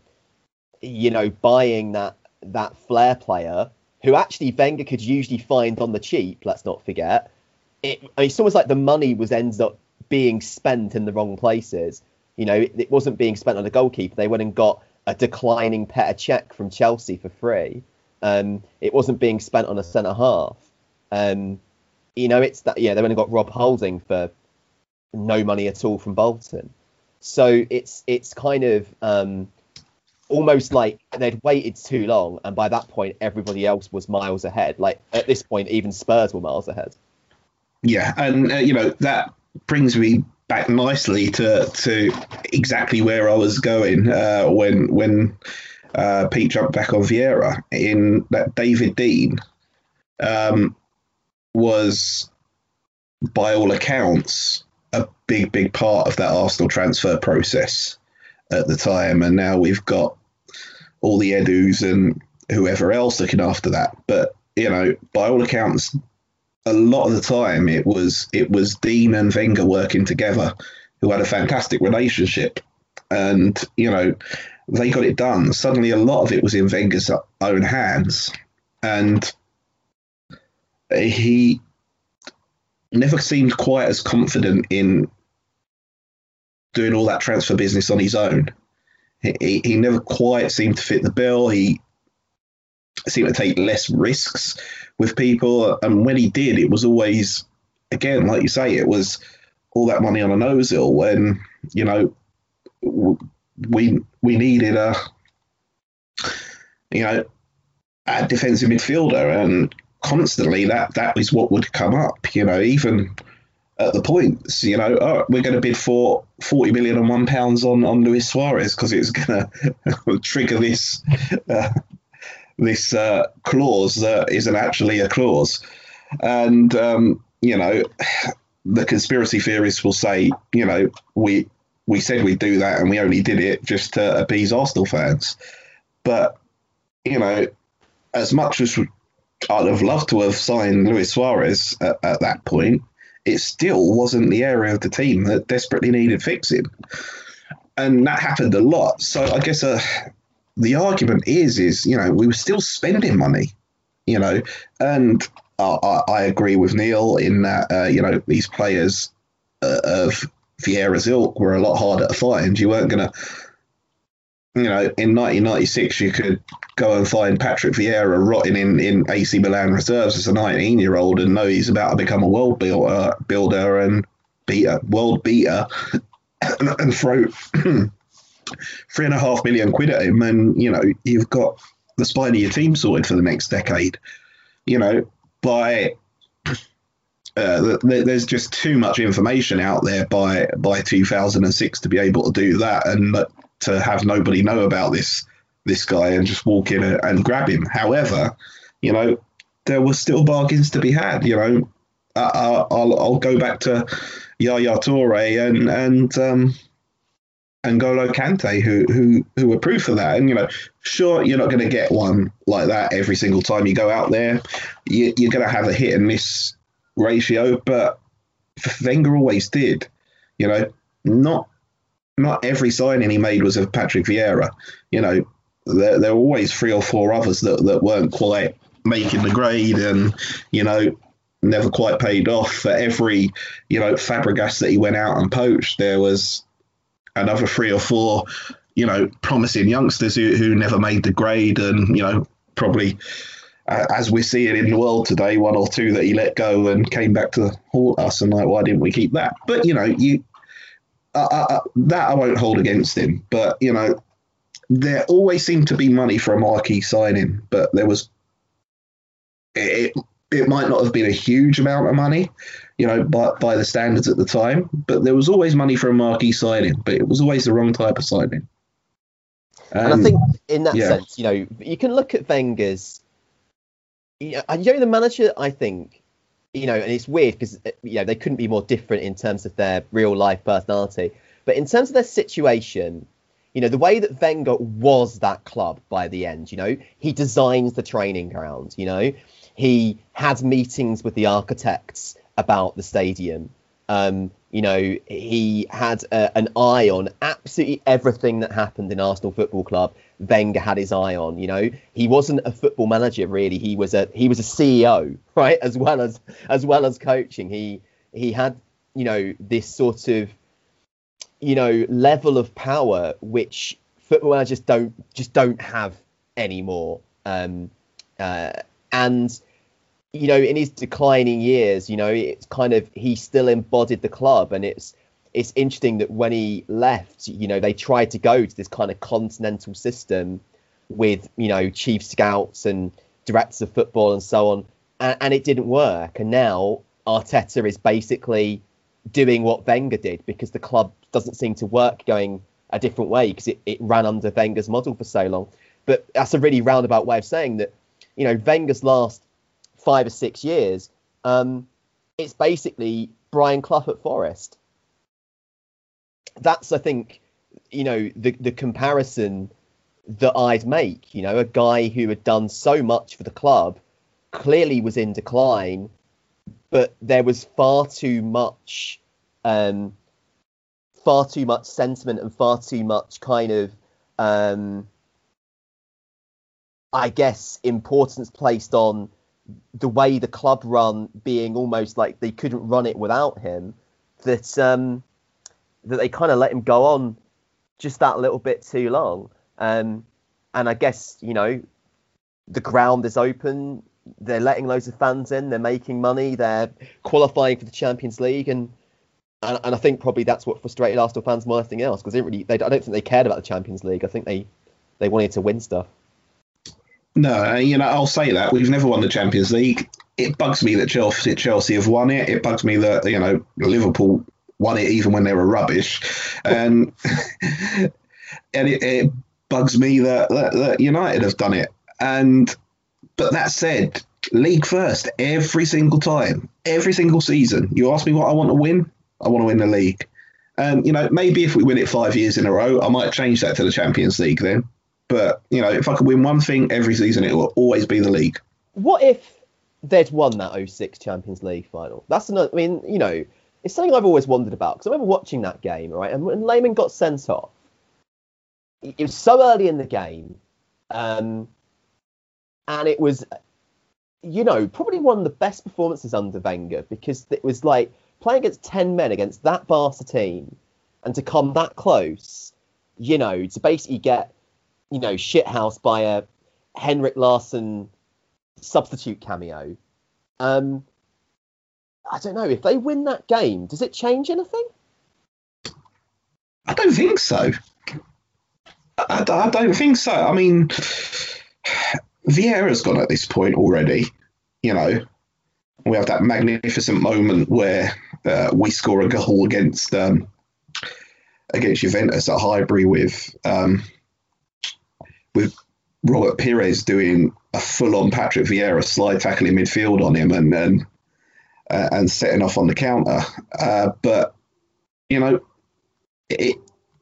you know, buying that that flair player who actually Wenger could usually find on the cheap. Let's not forget. It, I mean, it's almost like the money was ends up being spent in the wrong places. You know, it, it wasn't being spent on a goalkeeper. They went and got a declining pet Petr Cech from Chelsea for free. Um, it wasn't being spent on a centre half. Um, you know, it's that yeah, they went and got Rob Holding for no money at all from Bolton. So it's it's kind of um, almost like they'd waited too long, and by that point, everybody else was miles ahead. Like at this point, even Spurs were miles ahead. Yeah, and uh, you know that brings me back nicely to to exactly where I was going uh, when when uh, Pete jumped back on Vieira in that David Dein um, was, by all accounts, a big big part of that Arsenal transfer process at the time, and now we've got all the Edus and whoever else looking after that. But you know, by all accounts, a lot of the time it was it was Dein and Wenger working together, who had a fantastic relationship, and you know they got it done. Suddenly, a lot of it was in Wenger's own hands, and he never seemed quite as confident in doing all that transfer business on his own. He, he never quite seemed to fit the bill. He seemed to take less risks with people, and when he did, it was always, again, like you say, it was all that money on a Ozil when you know we we needed a you know a defensive midfielder, and constantly that that is what would come up. You know, even at the points, you know, oh, we're going to bid for 40 million and one pounds on, on Luis Suarez because it's going to trigger this uh, this uh, clause that isn't actually a clause. And, um, you know, the conspiracy theorists will say, you know, we we said we'd do that and we only did it just to appease Arsenal fans. But, you know, as much as I'd have loved to have signed Luis Suarez at, at that point, it still wasn't the area of the team that desperately needed fixing. And that happened a lot. So I guess uh, the argument is, is you know, we were still spending money, you know, and I, I, I agree with Neil in that, uh, you know, these players uh, of Vieira's ilk were a lot harder to find. You weren't going to, you know, in 1996, you could go and find Patrick Vieira rotting in, in AC Milan reserves as a 19 year old and know he's about to become a world builder, builder and beater, world beater, and, and throw three and a half million quid at him, and you know you've got the spine of your team sorted for the next decade. You know, by uh, th- there's just too much information out there by by 2006 to be able to do that, and uh, to have nobody know about this this guy and just walk in and, grab him. However, you know, there were still bargains to be had. You know, I, I, I'll I'll go back to Yaya Toure and and um, and Golo Kante, who who who were proof of that. And you know, sure, you're not going to get one like that every single time you go out there. You, you're going to have a hit and miss ratio, but Wenger always did. You know, not not every signing he made was of Patrick Vieira. You know, there there were always three or four others that that weren't quite making the grade, and you know, never quite paid off. For every, you know, Fabregas that he went out and poached, there was another three or four, you know, promising youngsters who, who never made the grade and, you know, probably as we see it in the world today, one or two that he let go and came back to haunt us and like, why didn't we keep that? But, you know, you uh, uh, uh that I won't hold against him. But, you know, there always seemed to be money for a marquee signing, but there was it, it might not have been a huge amount of money, you know, by, by the standards at the time, but there was always money for a marquee signing, but it was always the wrong type of signing. Um, and I think in that yeah. sense, you know, you can look at Wenger's. You know, you know, the manager, I think, you know, and it's weird because you know they couldn't be more different in terms of their real life personality, but in terms of their situation, you know, the way that Wenger was that club by the end, you know, he designs the training ground, you know, he had meetings with the architects about the stadium. Um, you know, he had a, an eye on absolutely everything that happened in Arsenal Football Club. Wenger had his eye on. You know, he wasn't a football manager really. He was a he was a CEO, right, as well as as well as coaching. He he had you know this sort of you know level of power which football managers don't just don't have anymore. Um, uh, and you know in his declining years you know it's kind of he still embodied the club and it's it's interesting that when he left you know they tried to go to this kind of continental system with you know chief scouts and directors of football and so on and, and it didn't work and now Arteta is basically doing what Wenger did because the club doesn't seem to work going a different way because it, it ran under Wenger's model for so long but that's a really roundabout way of saying that you know, Wenger's last five or six years, um, it's basically Brian Clough at Forest. That's, I think, you know, the the comparison that I'd make. You know, a guy who had done so much for the club clearly was in decline, but there was far too much, um, far too much sentiment and far too much kind of um, I guess, importance placed on the way the club run being almost like they couldn't run it without him that um, that they kind of let him go on just that little bit too long. Um, and I guess you know the ground is open. They're letting loads of fans in. They're making money. They're qualifying for the Champions League, and and, and I think probably that's what frustrated Arsenal fans more than anything else because they really they, I don't think they cared about the Champions League. I think they they wanted to win stuff. No, you know, I'll say that we've never won the Champions League. It bugs me that Chelsea, Chelsea have won it. It bugs me that you know Liverpool won it even when they were rubbish, and and it, it, bugs me that, that, that United have done it. And but that said, league first every single time, every single season. You ask me what I want to win, I want to win the league. And you know, maybe if we win it five years in a row, I might change that to the Champions League then. But you know, if I could win one thing every season, it will always be the league. What if they'd won that 06 Champions League final? That's another. I mean, you know, it's something I've always wondered about because I remember watching that game, right? And when Lehmann got sent off, it was so early in the game, um, and it was, you know, probably one of the best performances under Wenger because it was like playing against 10 men against that Barca team and to come that close, you know, to basically get you know, shithouse by a Henrik Larsson substitute cameo. Um, I don't know if they win that game. Does it change anything? I don't think so. I, I don't think so. I mean, Vieira's gone at this point already. You know, we have that magnificent moment where uh, we score a goal against um, against Juventus at Highbury with um, with Robert Pires doing a full-on Patrick Vieira slide tackle in midfield on him and and, uh, and setting off on the counter. Uh, but you know, it,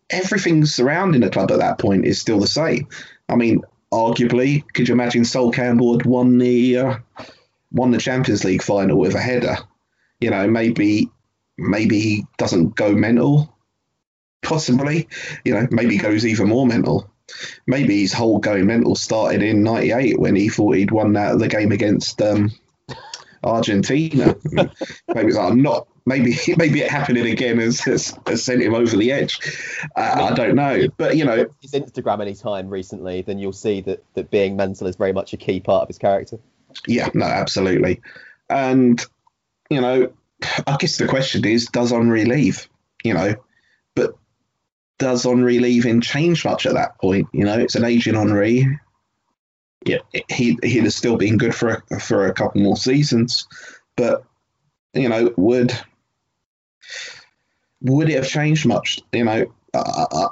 everything surrounding the club at that point is still the same. I mean, arguably, could you imagine Sol Campbell had won the uh, won the Champions League final with a header? You know, maybe maybe he doesn't go mental. Possibly, you know, maybe goes even more mental maybe his whole going mental started in '98 when he thought he'd won that the game against um, Argentina. maybe it's like, I'm not. Maybe maybe it happening again has, has, has sent him over the edge. Uh, I don't know, but you know, his Instagram any time recently, then you'll see that that being mental is very much a key part of his character. Yeah, no, absolutely. And you know, I guess the question is, does Henry leave? You know, but does Henry leaving change much at that point? You know, it's an aging Henry. Yeah, he he'd have still been good for a, for a couple more seasons, but you know, would would it have changed much? You know, I,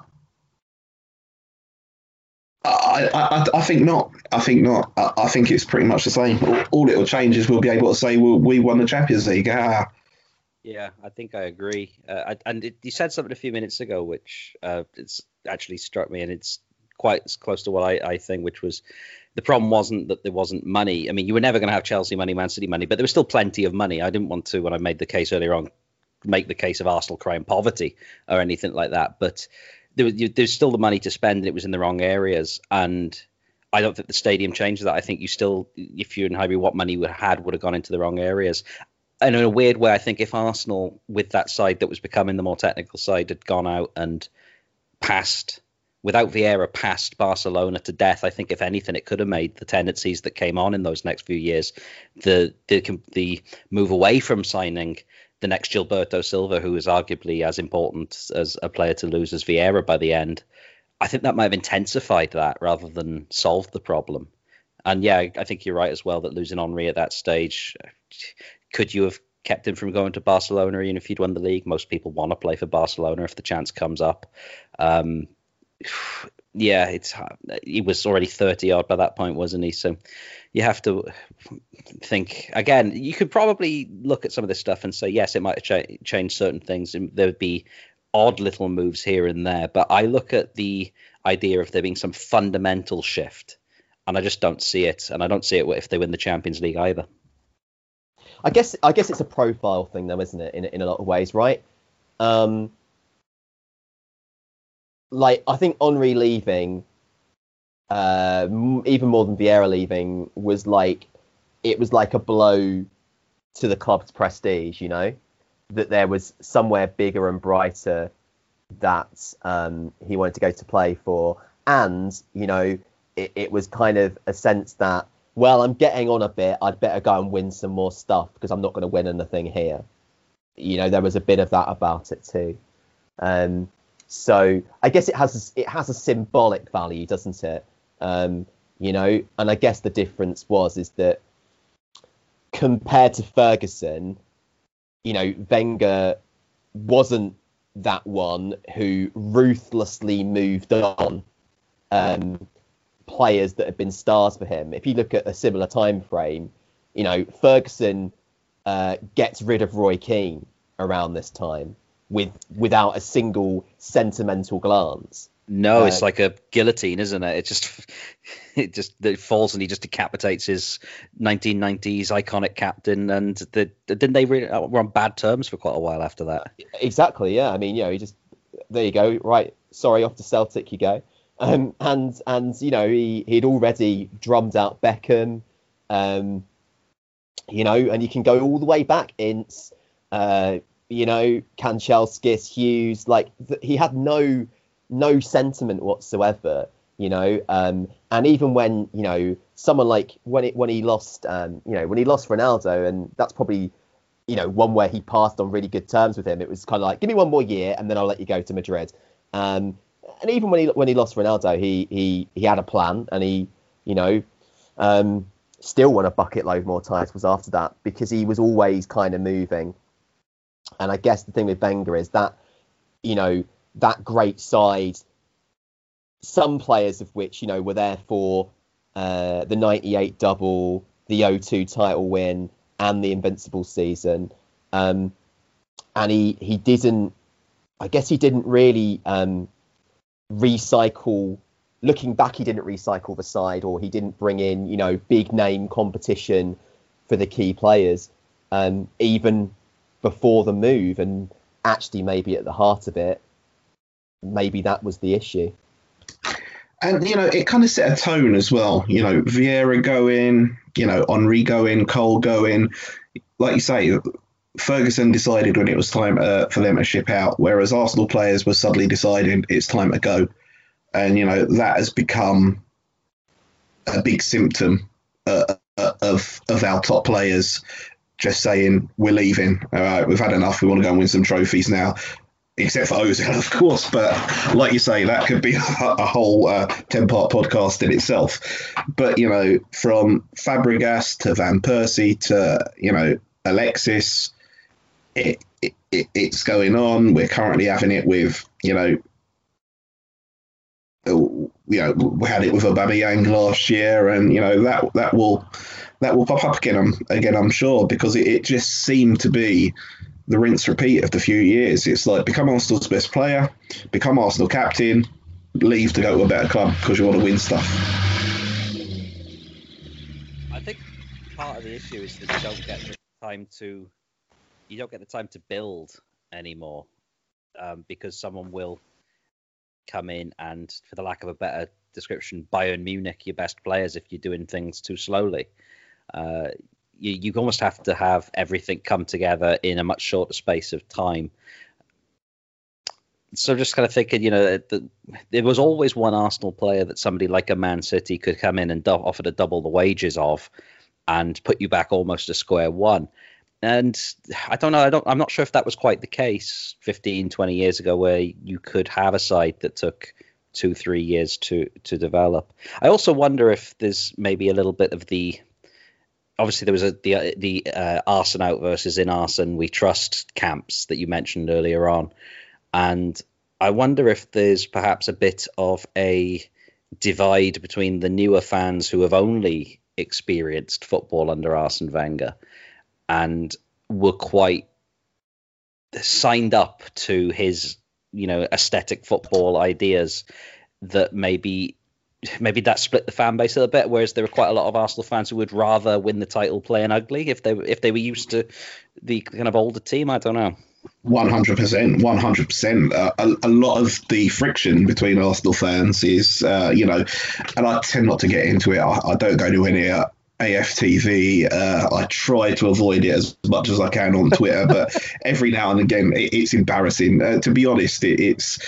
I, I, I think not. I think not. I, I, think it's pretty much the same. All, it will change is we'll be able to say, well, we won the Champions League. Ah. Yeah, I think I agree. Uh, and it, you said something a few minutes ago, which uh, it's actually struck me, and it's quite close to what I, I think, which was the problem wasn't that there wasn't money. I mean, you were never going to have Chelsea money, Man City money, but there was still plenty of money. I didn't want to, when I made the case earlier on, make the case of Arsenal crying poverty or anything like that. But there was, there's still the money to spend, and it was in the wrong areas. And I don't think the stadium changed that. I think you still, if you're in Highbury, what money we had would have gone into the wrong areas. And in a weird way, I think if Arsenal, with that side that was becoming the more technical side, had gone out and passed without Vieira passed Barcelona to death, I think if anything, it could have made the tendencies that came on in those next few years, the the the move away from signing the next Gilberto Silva, who is arguably as important as a player to lose as Vieira by the end. I think that might have intensified that rather than solved the problem. And yeah, I think you're right as well that losing Henry at that stage, could you have kept him from going to Barcelona even if you'd won the league? Most people want to play for Barcelona if the chance comes up. Um, yeah, it's he was already 30 odd by that point, wasn't he? So you have to think again. You could probably look at some of this stuff and say, yes, it might have cha- changed certain things. There would be odd little moves here and there, but I look at the idea of there being some fundamental shift, and I just don't see it. And I don't see it if they win the Champions League either. I guess I guess it's a profile thing, though, isn't it? In in a lot of ways, right? Um, like I think Henry leaving, uh, even more than Vieira leaving, was like it was like a blow to the club's prestige. You know, that there was somewhere bigger and brighter that um, he wanted to go to play for, and you know, it, it was kind of a sense that well, I'm getting on a bit. I'd better go and win some more stuff because I'm not going to win anything here. You know, there was a bit of that about it too. Um, so I guess it has it has a symbolic value, doesn't it? Um, you know, and I guess the difference was is that compared to Ferguson, you know, Wenger wasn't that one who ruthlessly moved on um, players that had been stars for him. If you look at a similar time frame, you know, Ferguson uh, gets rid of Roy Keane around this time with without a single sentimental glance. No, uh, it's like a guillotine, isn't it? It just it just it falls and he just decapitates his 1990s iconic captain. And the, didn't they really were on bad terms for quite a while after that? Exactly. Yeah. I mean, you know, he just there you go. Right. Sorry, off to Celtic you go. Um, and and you know he he'd already drummed out Beckham. Um, you know, and you can go all the way back. Ince, uh, you know, Kanchelskis, Hughes, like th- he had no no sentiment whatsoever, you know. Um, and even when you know someone like when it when he lost, um, you know, when he lost Ronaldo, and that's probably you know one where he passed on really good terms with him. It was kind of like, give me one more year, and then I'll let you go to Madrid. Um, and even when he when he lost Ronaldo, he he he had a plan, and he you know. Um, still won a bucket load more titles after that because he was always kind of moving and I guess the thing with Wenger is that, you know, that great side, some players of which, you know, were there for uh, the 98 double, the 02 title win, and the Invincible season. Um, and he, he didn't, I guess he didn't really um, recycle. Looking back, he didn't recycle the side, or he didn't bring in, you know, big name competition for the key players. Um, even before the move, and actually maybe at the heart of it, maybe that was the issue. and you know, it kind of set a tone as well. You know, Vieira going, you know, Henry going, Cole going. Like you say, Ferguson decided when it was time uh, for them to ship out, whereas Arsenal players were suddenly deciding it's time to go, and you know that has become a big symptom uh, uh of of our top players just saying we're leaving. All right, we've had enough. We want to go and win some trophies now except for Ozil, of course. But like you say, that could be a, whole uh, 10 part podcast in itself. But, you know, from Fabregas to Van Persie to, you know, Alexis, it, it, it's going on. We're currently having it with, you know, you know, we had it with Aubameyang last year, and you know that that will that will pop up again. I'm, again, I'm sure because it, it just seemed to be the rinse repeat of the few years. It's like become Arsenal's best player, become Arsenal captain, leave to go to a better club because you want to win stuff. I think part of the issue is that you don't get the time to you don't get the time to build anymore um, because someone will come in and, for the lack of a better description, Bayern Munich your best players if you're doing things too slowly. Uh, you, you almost have to have everything come together in a much shorter space of time. So just kind of thinking, you know, the, there was always one Arsenal player that somebody like a Man City could come in and do- offer to double the wages of, and put you back almost to square one. And I don't know, I don't, I'm not sure if that was quite the case 15, 20 years ago, where you could have a side that took two, three years to to develop. I also wonder if there's maybe a little bit of the obviously there was a the the uh, Arsene out versus in Arsene we trust camps that you mentioned earlier on, and I wonder if there's perhaps a bit of a divide between the newer fans who have only experienced football under Arsene Wenger and were quite signed up to his you know aesthetic football ideas that maybe maybe that split the fan base a little bit. Whereas there are quite a lot of Arsenal fans who would rather win the title playing ugly if they if they were used to the kind of older team. I don't know. One hundred percent, one hundred percent. Uh, A lot of the friction between Arsenal fans is, uh, you know, and I tend not to get into it. I, I don't go to any uh, AFTV. Uh, I try to avoid it as much as I can on Twitter, but every now and again, it, it's embarrassing. Uh, to be honest, it, it's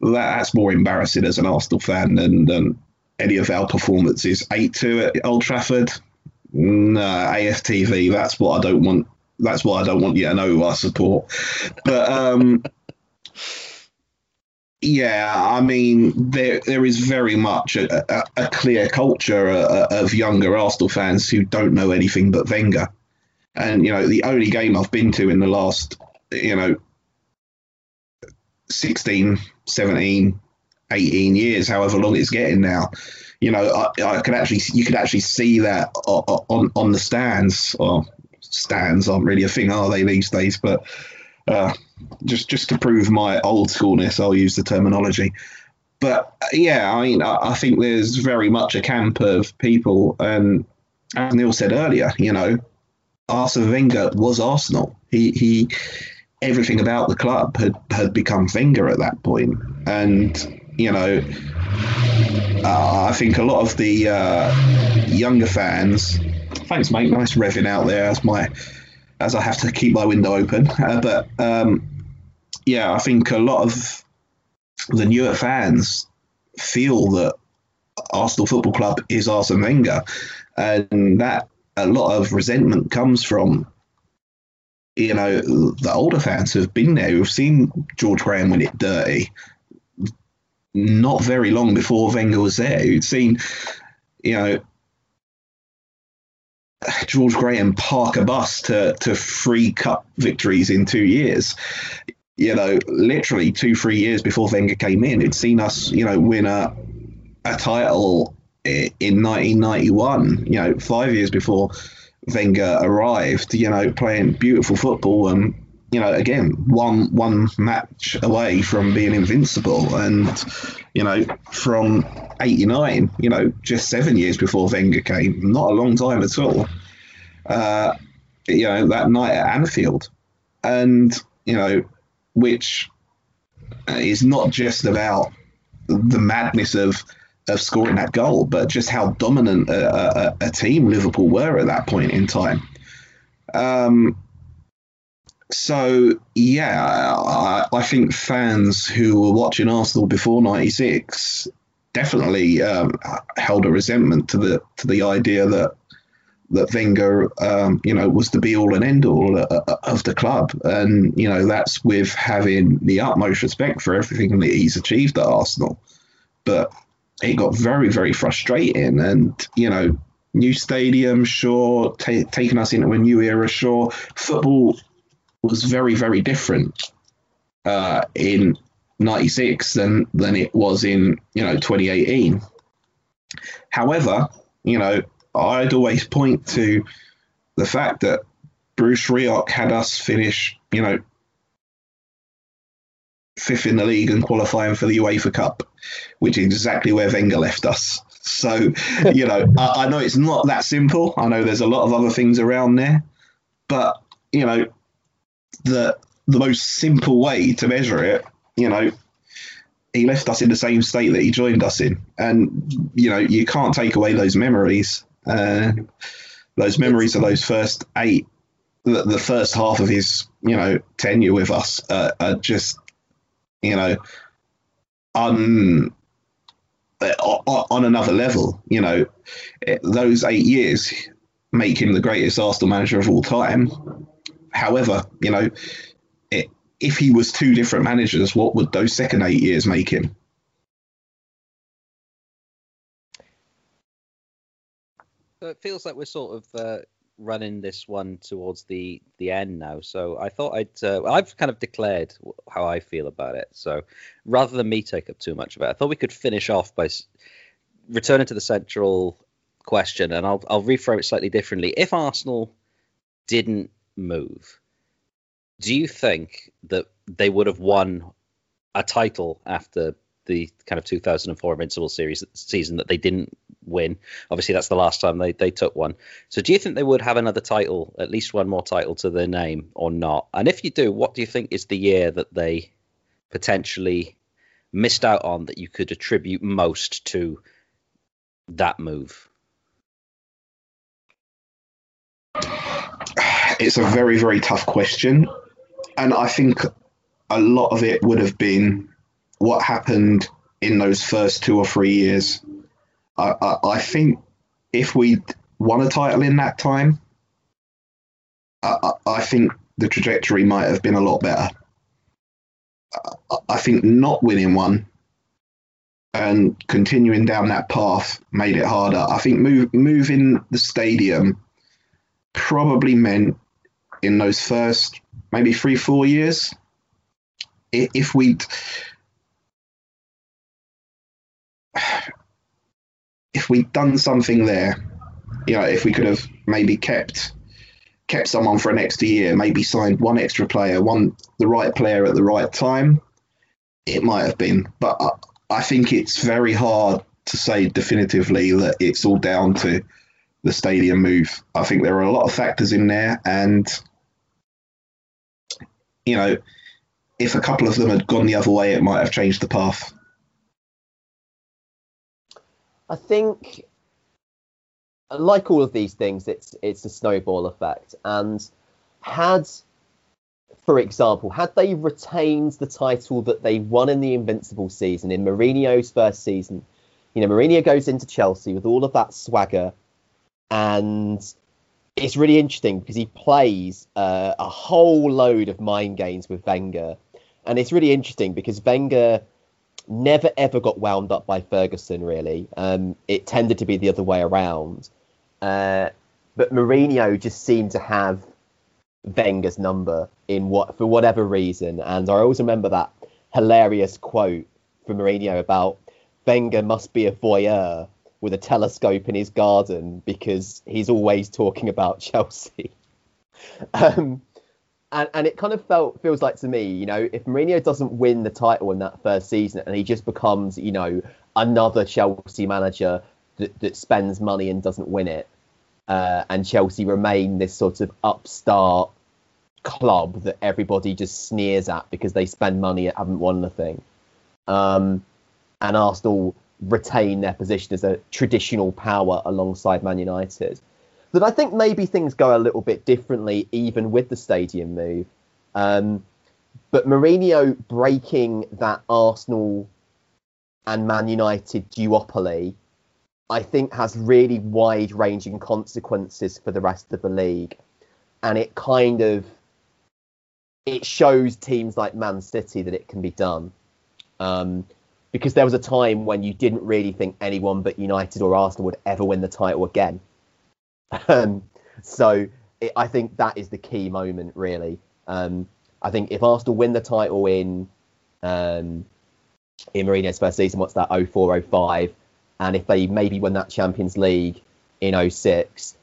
that's more embarrassing as an Arsenal fan than, than any of our performances. 8 2 at Old Trafford. No, AFTV. That's what I don't want. That's what I don't want you to know I support. But um, yeah, I mean, there there is very much a, a, a clear culture uh, of younger Arsenal fans who don't know anything but Wenger. And you know, the only game I've been to in the last, you know, 16, 17, 18 years, however long it's getting now. You know, I, I can actually you can actually see that on on the stands. Or stands aren't really a thing, are they these days? But uh, just just to prove my old schoolness, I'll use the terminology. But yeah, I mean, I, I think there's very much a camp of people, and as Neil said earlier, you know, Arsene Wenger was Arsenal. He he everything about the club had, had become Wenger at that point. And you know, uh, I think a lot of the uh, younger fans. Thanks, mate. Nice revving out there as my as I have to keep my window open. Uh, but um, yeah, I think a lot of the newer fans feel that Arsenal Football Club is Arsene Wenger, and that a lot of resentment comes from you know the older fans who've been there, who've seen George Graham win it dirty, not very long before Wenger was there. You'd seen, you know, George Graham park a bus to, to three cup victories in two years. You know, literally two, three years before Wenger came in, he'd seen us, you know, win a, a title in 1991, you know, five years before Wenger arrived, you know, playing beautiful football and you know, again, one one match away from being invincible, and you know, from '89, you know, just seven years before Wenger came, not a long time at all. Uh, you know, that night at Anfield, and you know, which is not just about the madness of of scoring that goal, but just how dominant a, a, a team Liverpool were at that point in time. Um, so yeah, I, I, think fans who were watching Arsenal before '96 definitely um, held a resentment to the to the idea that that Wenger, um, you know, was the be all and end all of the club, and you know that's with having the utmost respect for everything that he's achieved at Arsenal, but it got very very frustrating, and you know, new stadium, sure, t- taking us into a new era, sure, football was very very different uh, in '96 than than it was in you know 2018. However, you know I'd always point to the fact that Bruce Rioch had us finish, you know, fifth in the league and qualifying for the UEFA Cup, which is exactly where Wenger left us. So, you know, I, I, know it's not that simple. I know there's a lot of other things around there, but you know, the the most simple way to measure it, you know, he left us in the same state that he joined us in, and you know, you can't take away those memories. Uh, those memories of those first eight, the, the, first half of his, you know, tenure with us uh, are just, you know, on on another level. You know, those eight years make him the greatest Arsenal manager of all time. However, you know, it, if he was two different managers, what would those second eight years make him? So it feels like we're sort of uh, running this one towards the the end now. So I thought I'd uh, I've kind of declared how I feel about it. So rather than me take up too much of it, I thought we could finish off by returning to the central question, and I'll I'll reframe it slightly differently. If Arsenal didn't move, do you think that they would have won a title after the kind of 2004 Invincible series season that they didn't win. Obviously, that's the last time they, they took one. So, do you think they would have another title, at least one more title to their name, or not? And if you do, what do you think is the year that they potentially missed out on that you could attribute most to that move? It's a very, very tough question. And I think a lot of it would have been what happened in those first two or three years. I, I, I think if we won a title in that time, I, I think the trajectory might have been a lot better. I think not winning one and continuing down that path made it harder. I think move, moving the stadium probably meant in those first maybe three, four years, if we'd if we'd done something there, you know, if we could have maybe kept kept someone for an extra year, maybe signed one extra player, one the right player at the right time, it might have been. But I, I think it's very hard to say definitively that it's all down to the stadium move. I think there are a lot of factors in there, and you know, if a couple of them had gone the other way, it might have changed the path. I think, like all of these things, it's it's a snowball effect. And had, for example, had they retained the title that they won in the Invincible season in Mourinho's first season, you know, Mourinho goes into Chelsea with all of that swagger, and it's really interesting because he plays uh, a whole load of mind games with Wenger, and it's really interesting because Wenger never ever got wound up by Ferguson. Really, um, it tended to be the other way around. Uh, but Mourinho just seemed to have Wenger's number in what for whatever reason, and I always remember that hilarious quote from Mourinho about Wenger must be a voyeur with a telescope in his garden because he's always talking about Chelsea. um, and, and it kind of felt feels like to me, you know, if Mourinho doesn't win the title in that first season and he just becomes, you know, another Chelsea manager that, that spends money and doesn't win it, uh, and Chelsea remain this sort of upstart club that everybody just sneers at because they spend money and haven't won anything, um, and Arsenal retain their position as a traditional power alongside Man United. But I think maybe things go a little bit differently even with the stadium move. Um, but Mourinho breaking that Arsenal and Man United duopoly, I think has really wide ranging consequences for the rest of the league. And it kind of it shows teams like Man City that it can be done. Um, because there was a time when you didn't really think anyone but United or Arsenal would ever win the title again. Um, so it, I think that is the key moment, really. Um, I think if Arsenal win the title in um, in Mourinho's first season, what's that, 04, 05, and if they maybe win that Champions League in 06,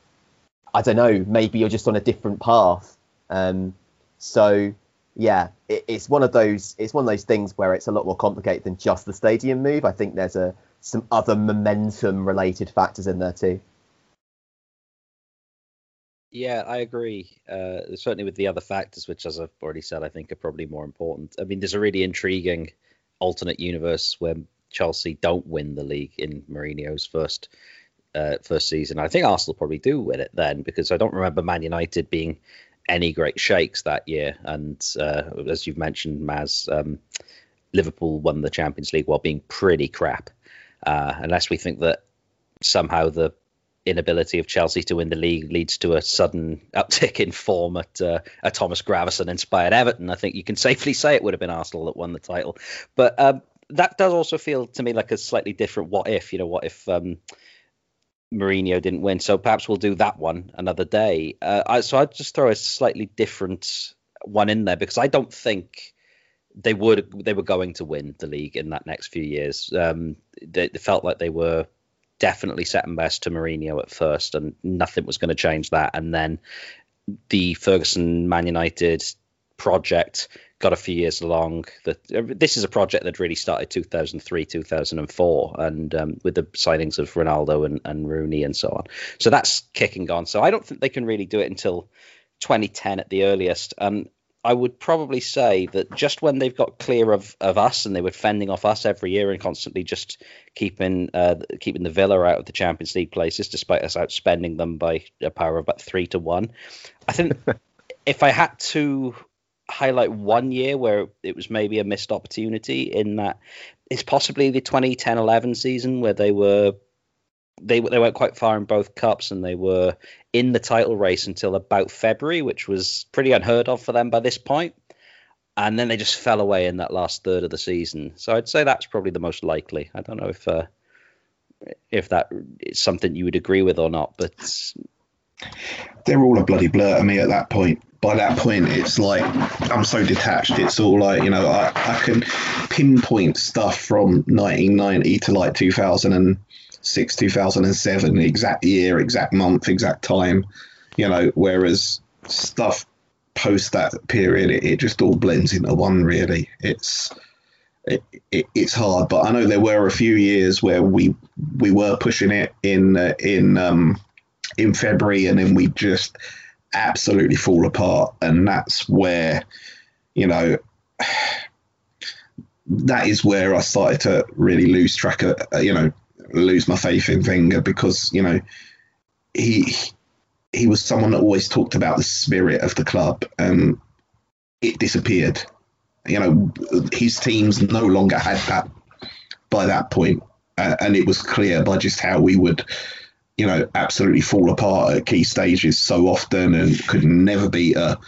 I don't know, maybe you're just on a different path. Um, so yeah, it, it's one of those it's one of those things where it's a lot more complicated than just the stadium move. I think there's a some other momentum related factors in there too. Yeah, I agree. Uh, certainly with the other factors, which, as I've already said, I think are probably more important. I mean, there's a really intriguing alternate universe where Chelsea don't win the league in Mourinho's first uh, first season. I think Arsenal probably do win it then because I don't remember Man United being any great shakes that year. And uh, as you've mentioned, Maz, um, Liverpool won the Champions League while being pretty crap. Uh, unless we think that somehow the inability of Chelsea to win the league leads to a sudden uptick in form at uh, a Thomas Gravesen inspired Everton, I think you can safely say it would have been Arsenal that won the title. But um, that does also feel to me like a slightly different what if. You know, what if um, Mourinho didn't win. So perhaps we'll do that one another day. Uh, I, so I'd just throw a slightly different one in there because I don't think they would they were going to win the league in that next few years. Um, they, they, felt like they were definitely second best to Mourinho at first, and nothing was going to change that. And then the Ferguson Man United project got a few years along. That this is a project that really started 2003, 2004, and um, with the signings of Ronaldo and, and Rooney and so on. So that's kicking on. So I don't think they can really do it until 2010 at the earliest. And I would probably say that just when they've got clear of, of us and they were fending off us every year and constantly just keeping uh, keeping the Villa out of the Champions League places, despite us outspending them by a power of about three to one. I think if I had to highlight one year where it was maybe a missed opportunity in that it's possibly the 2010-11 season where they were they they went quite far in both cups and they were in the title race until about February, which was pretty unheard of for them by this point. And then they just fell away in that last third of the season. So I'd say that's probably the most likely. I don't know if uh, if that is something you would agree with or not, but they're all a bloody blur to me at that point. By that point, it's like I'm so detached. It's all like you know I, I can pinpoint stuff from 1990 to like 2006, 2007, exact year, exact month, exact time. You know, whereas stuff post that period, it, it just all blends into one. Really, it's it, it, it's hard. But I know there were a few years where we we were pushing it in uh, in um, in February, and then we just absolutely fall apart. And that's where, you know, that is where I started to really lose track of, uh, you know, lose my faith in Wenger because, you know, he he was someone that always talked about the spirit of the club, and it disappeared. You know, his teams no longer had that by that point, uh, and it was clear by just how we would you know, absolutely fall apart at key stages so often and could never beat a,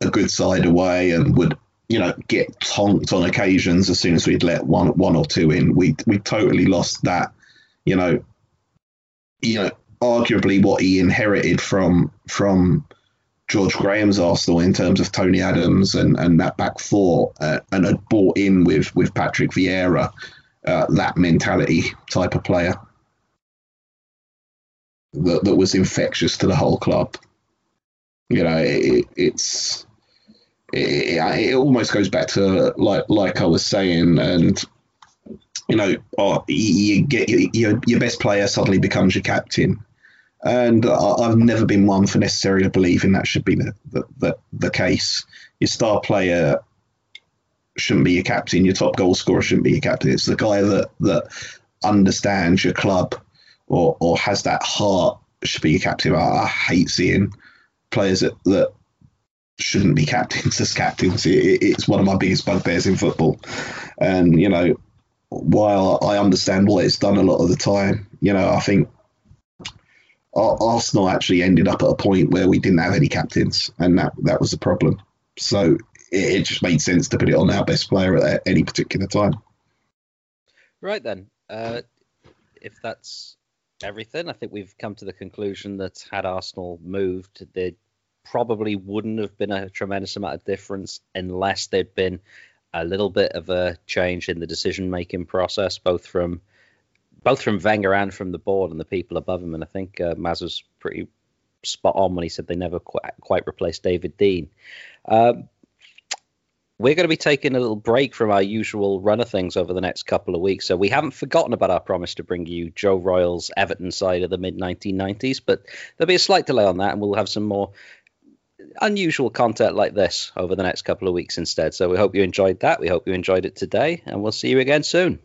a good side away and would, you know, get tonked on occasions as soon as we'd let one one or two in. We we totally lost that, you know, you know, arguably what he inherited from from George Graham's Arsenal in terms of Tony Adams and, and that back four, uh, and had bought in with with Patrick Vieira uh, that mentality type of player that, that was infectious to the whole club. You know, it, it's it, it, almost goes back to like like I was saying, and you know, oh, you get your your best player suddenly becomes your captain, and I've never been one for necessarily believing that should be the, the, the, the case. Your star player shouldn't be your captain. Your top goal scorer shouldn't be your captain. It's the guy that that understands your club or or has that heart should be a captain. I, I hate seeing players that, that shouldn't be captains as captains. It, it's one of my biggest bugbears in football. And, you know, while I understand what it's done a lot of the time, you know, I think Arsenal actually ended up at a point where we didn't have any captains, and that, that was the problem. So it, it just made sense to put it on our best player at any particular time. Right then. Uh, if that's everything, I think we've come to the conclusion that had Arsenal moved, they probably wouldn't have been a tremendous amount of difference unless there'd been a little bit of a change in the decision making process, both from both from Wenger and from the board and the people above him. And I think uh, Maz was pretty spot on when he said they never quite, quite replaced David Dein. Um, we're going to be taking a little break from our usual run of things over the next couple of weeks. So we haven't forgotten about our promise to bring you Joe Royle's Everton side of the mid 1990s, but there'll be a slight delay on that, and we'll have some more unusual content like this over the next couple of weeks instead. So we hope you enjoyed that. We hope you enjoyed it today, and we'll see you again soon.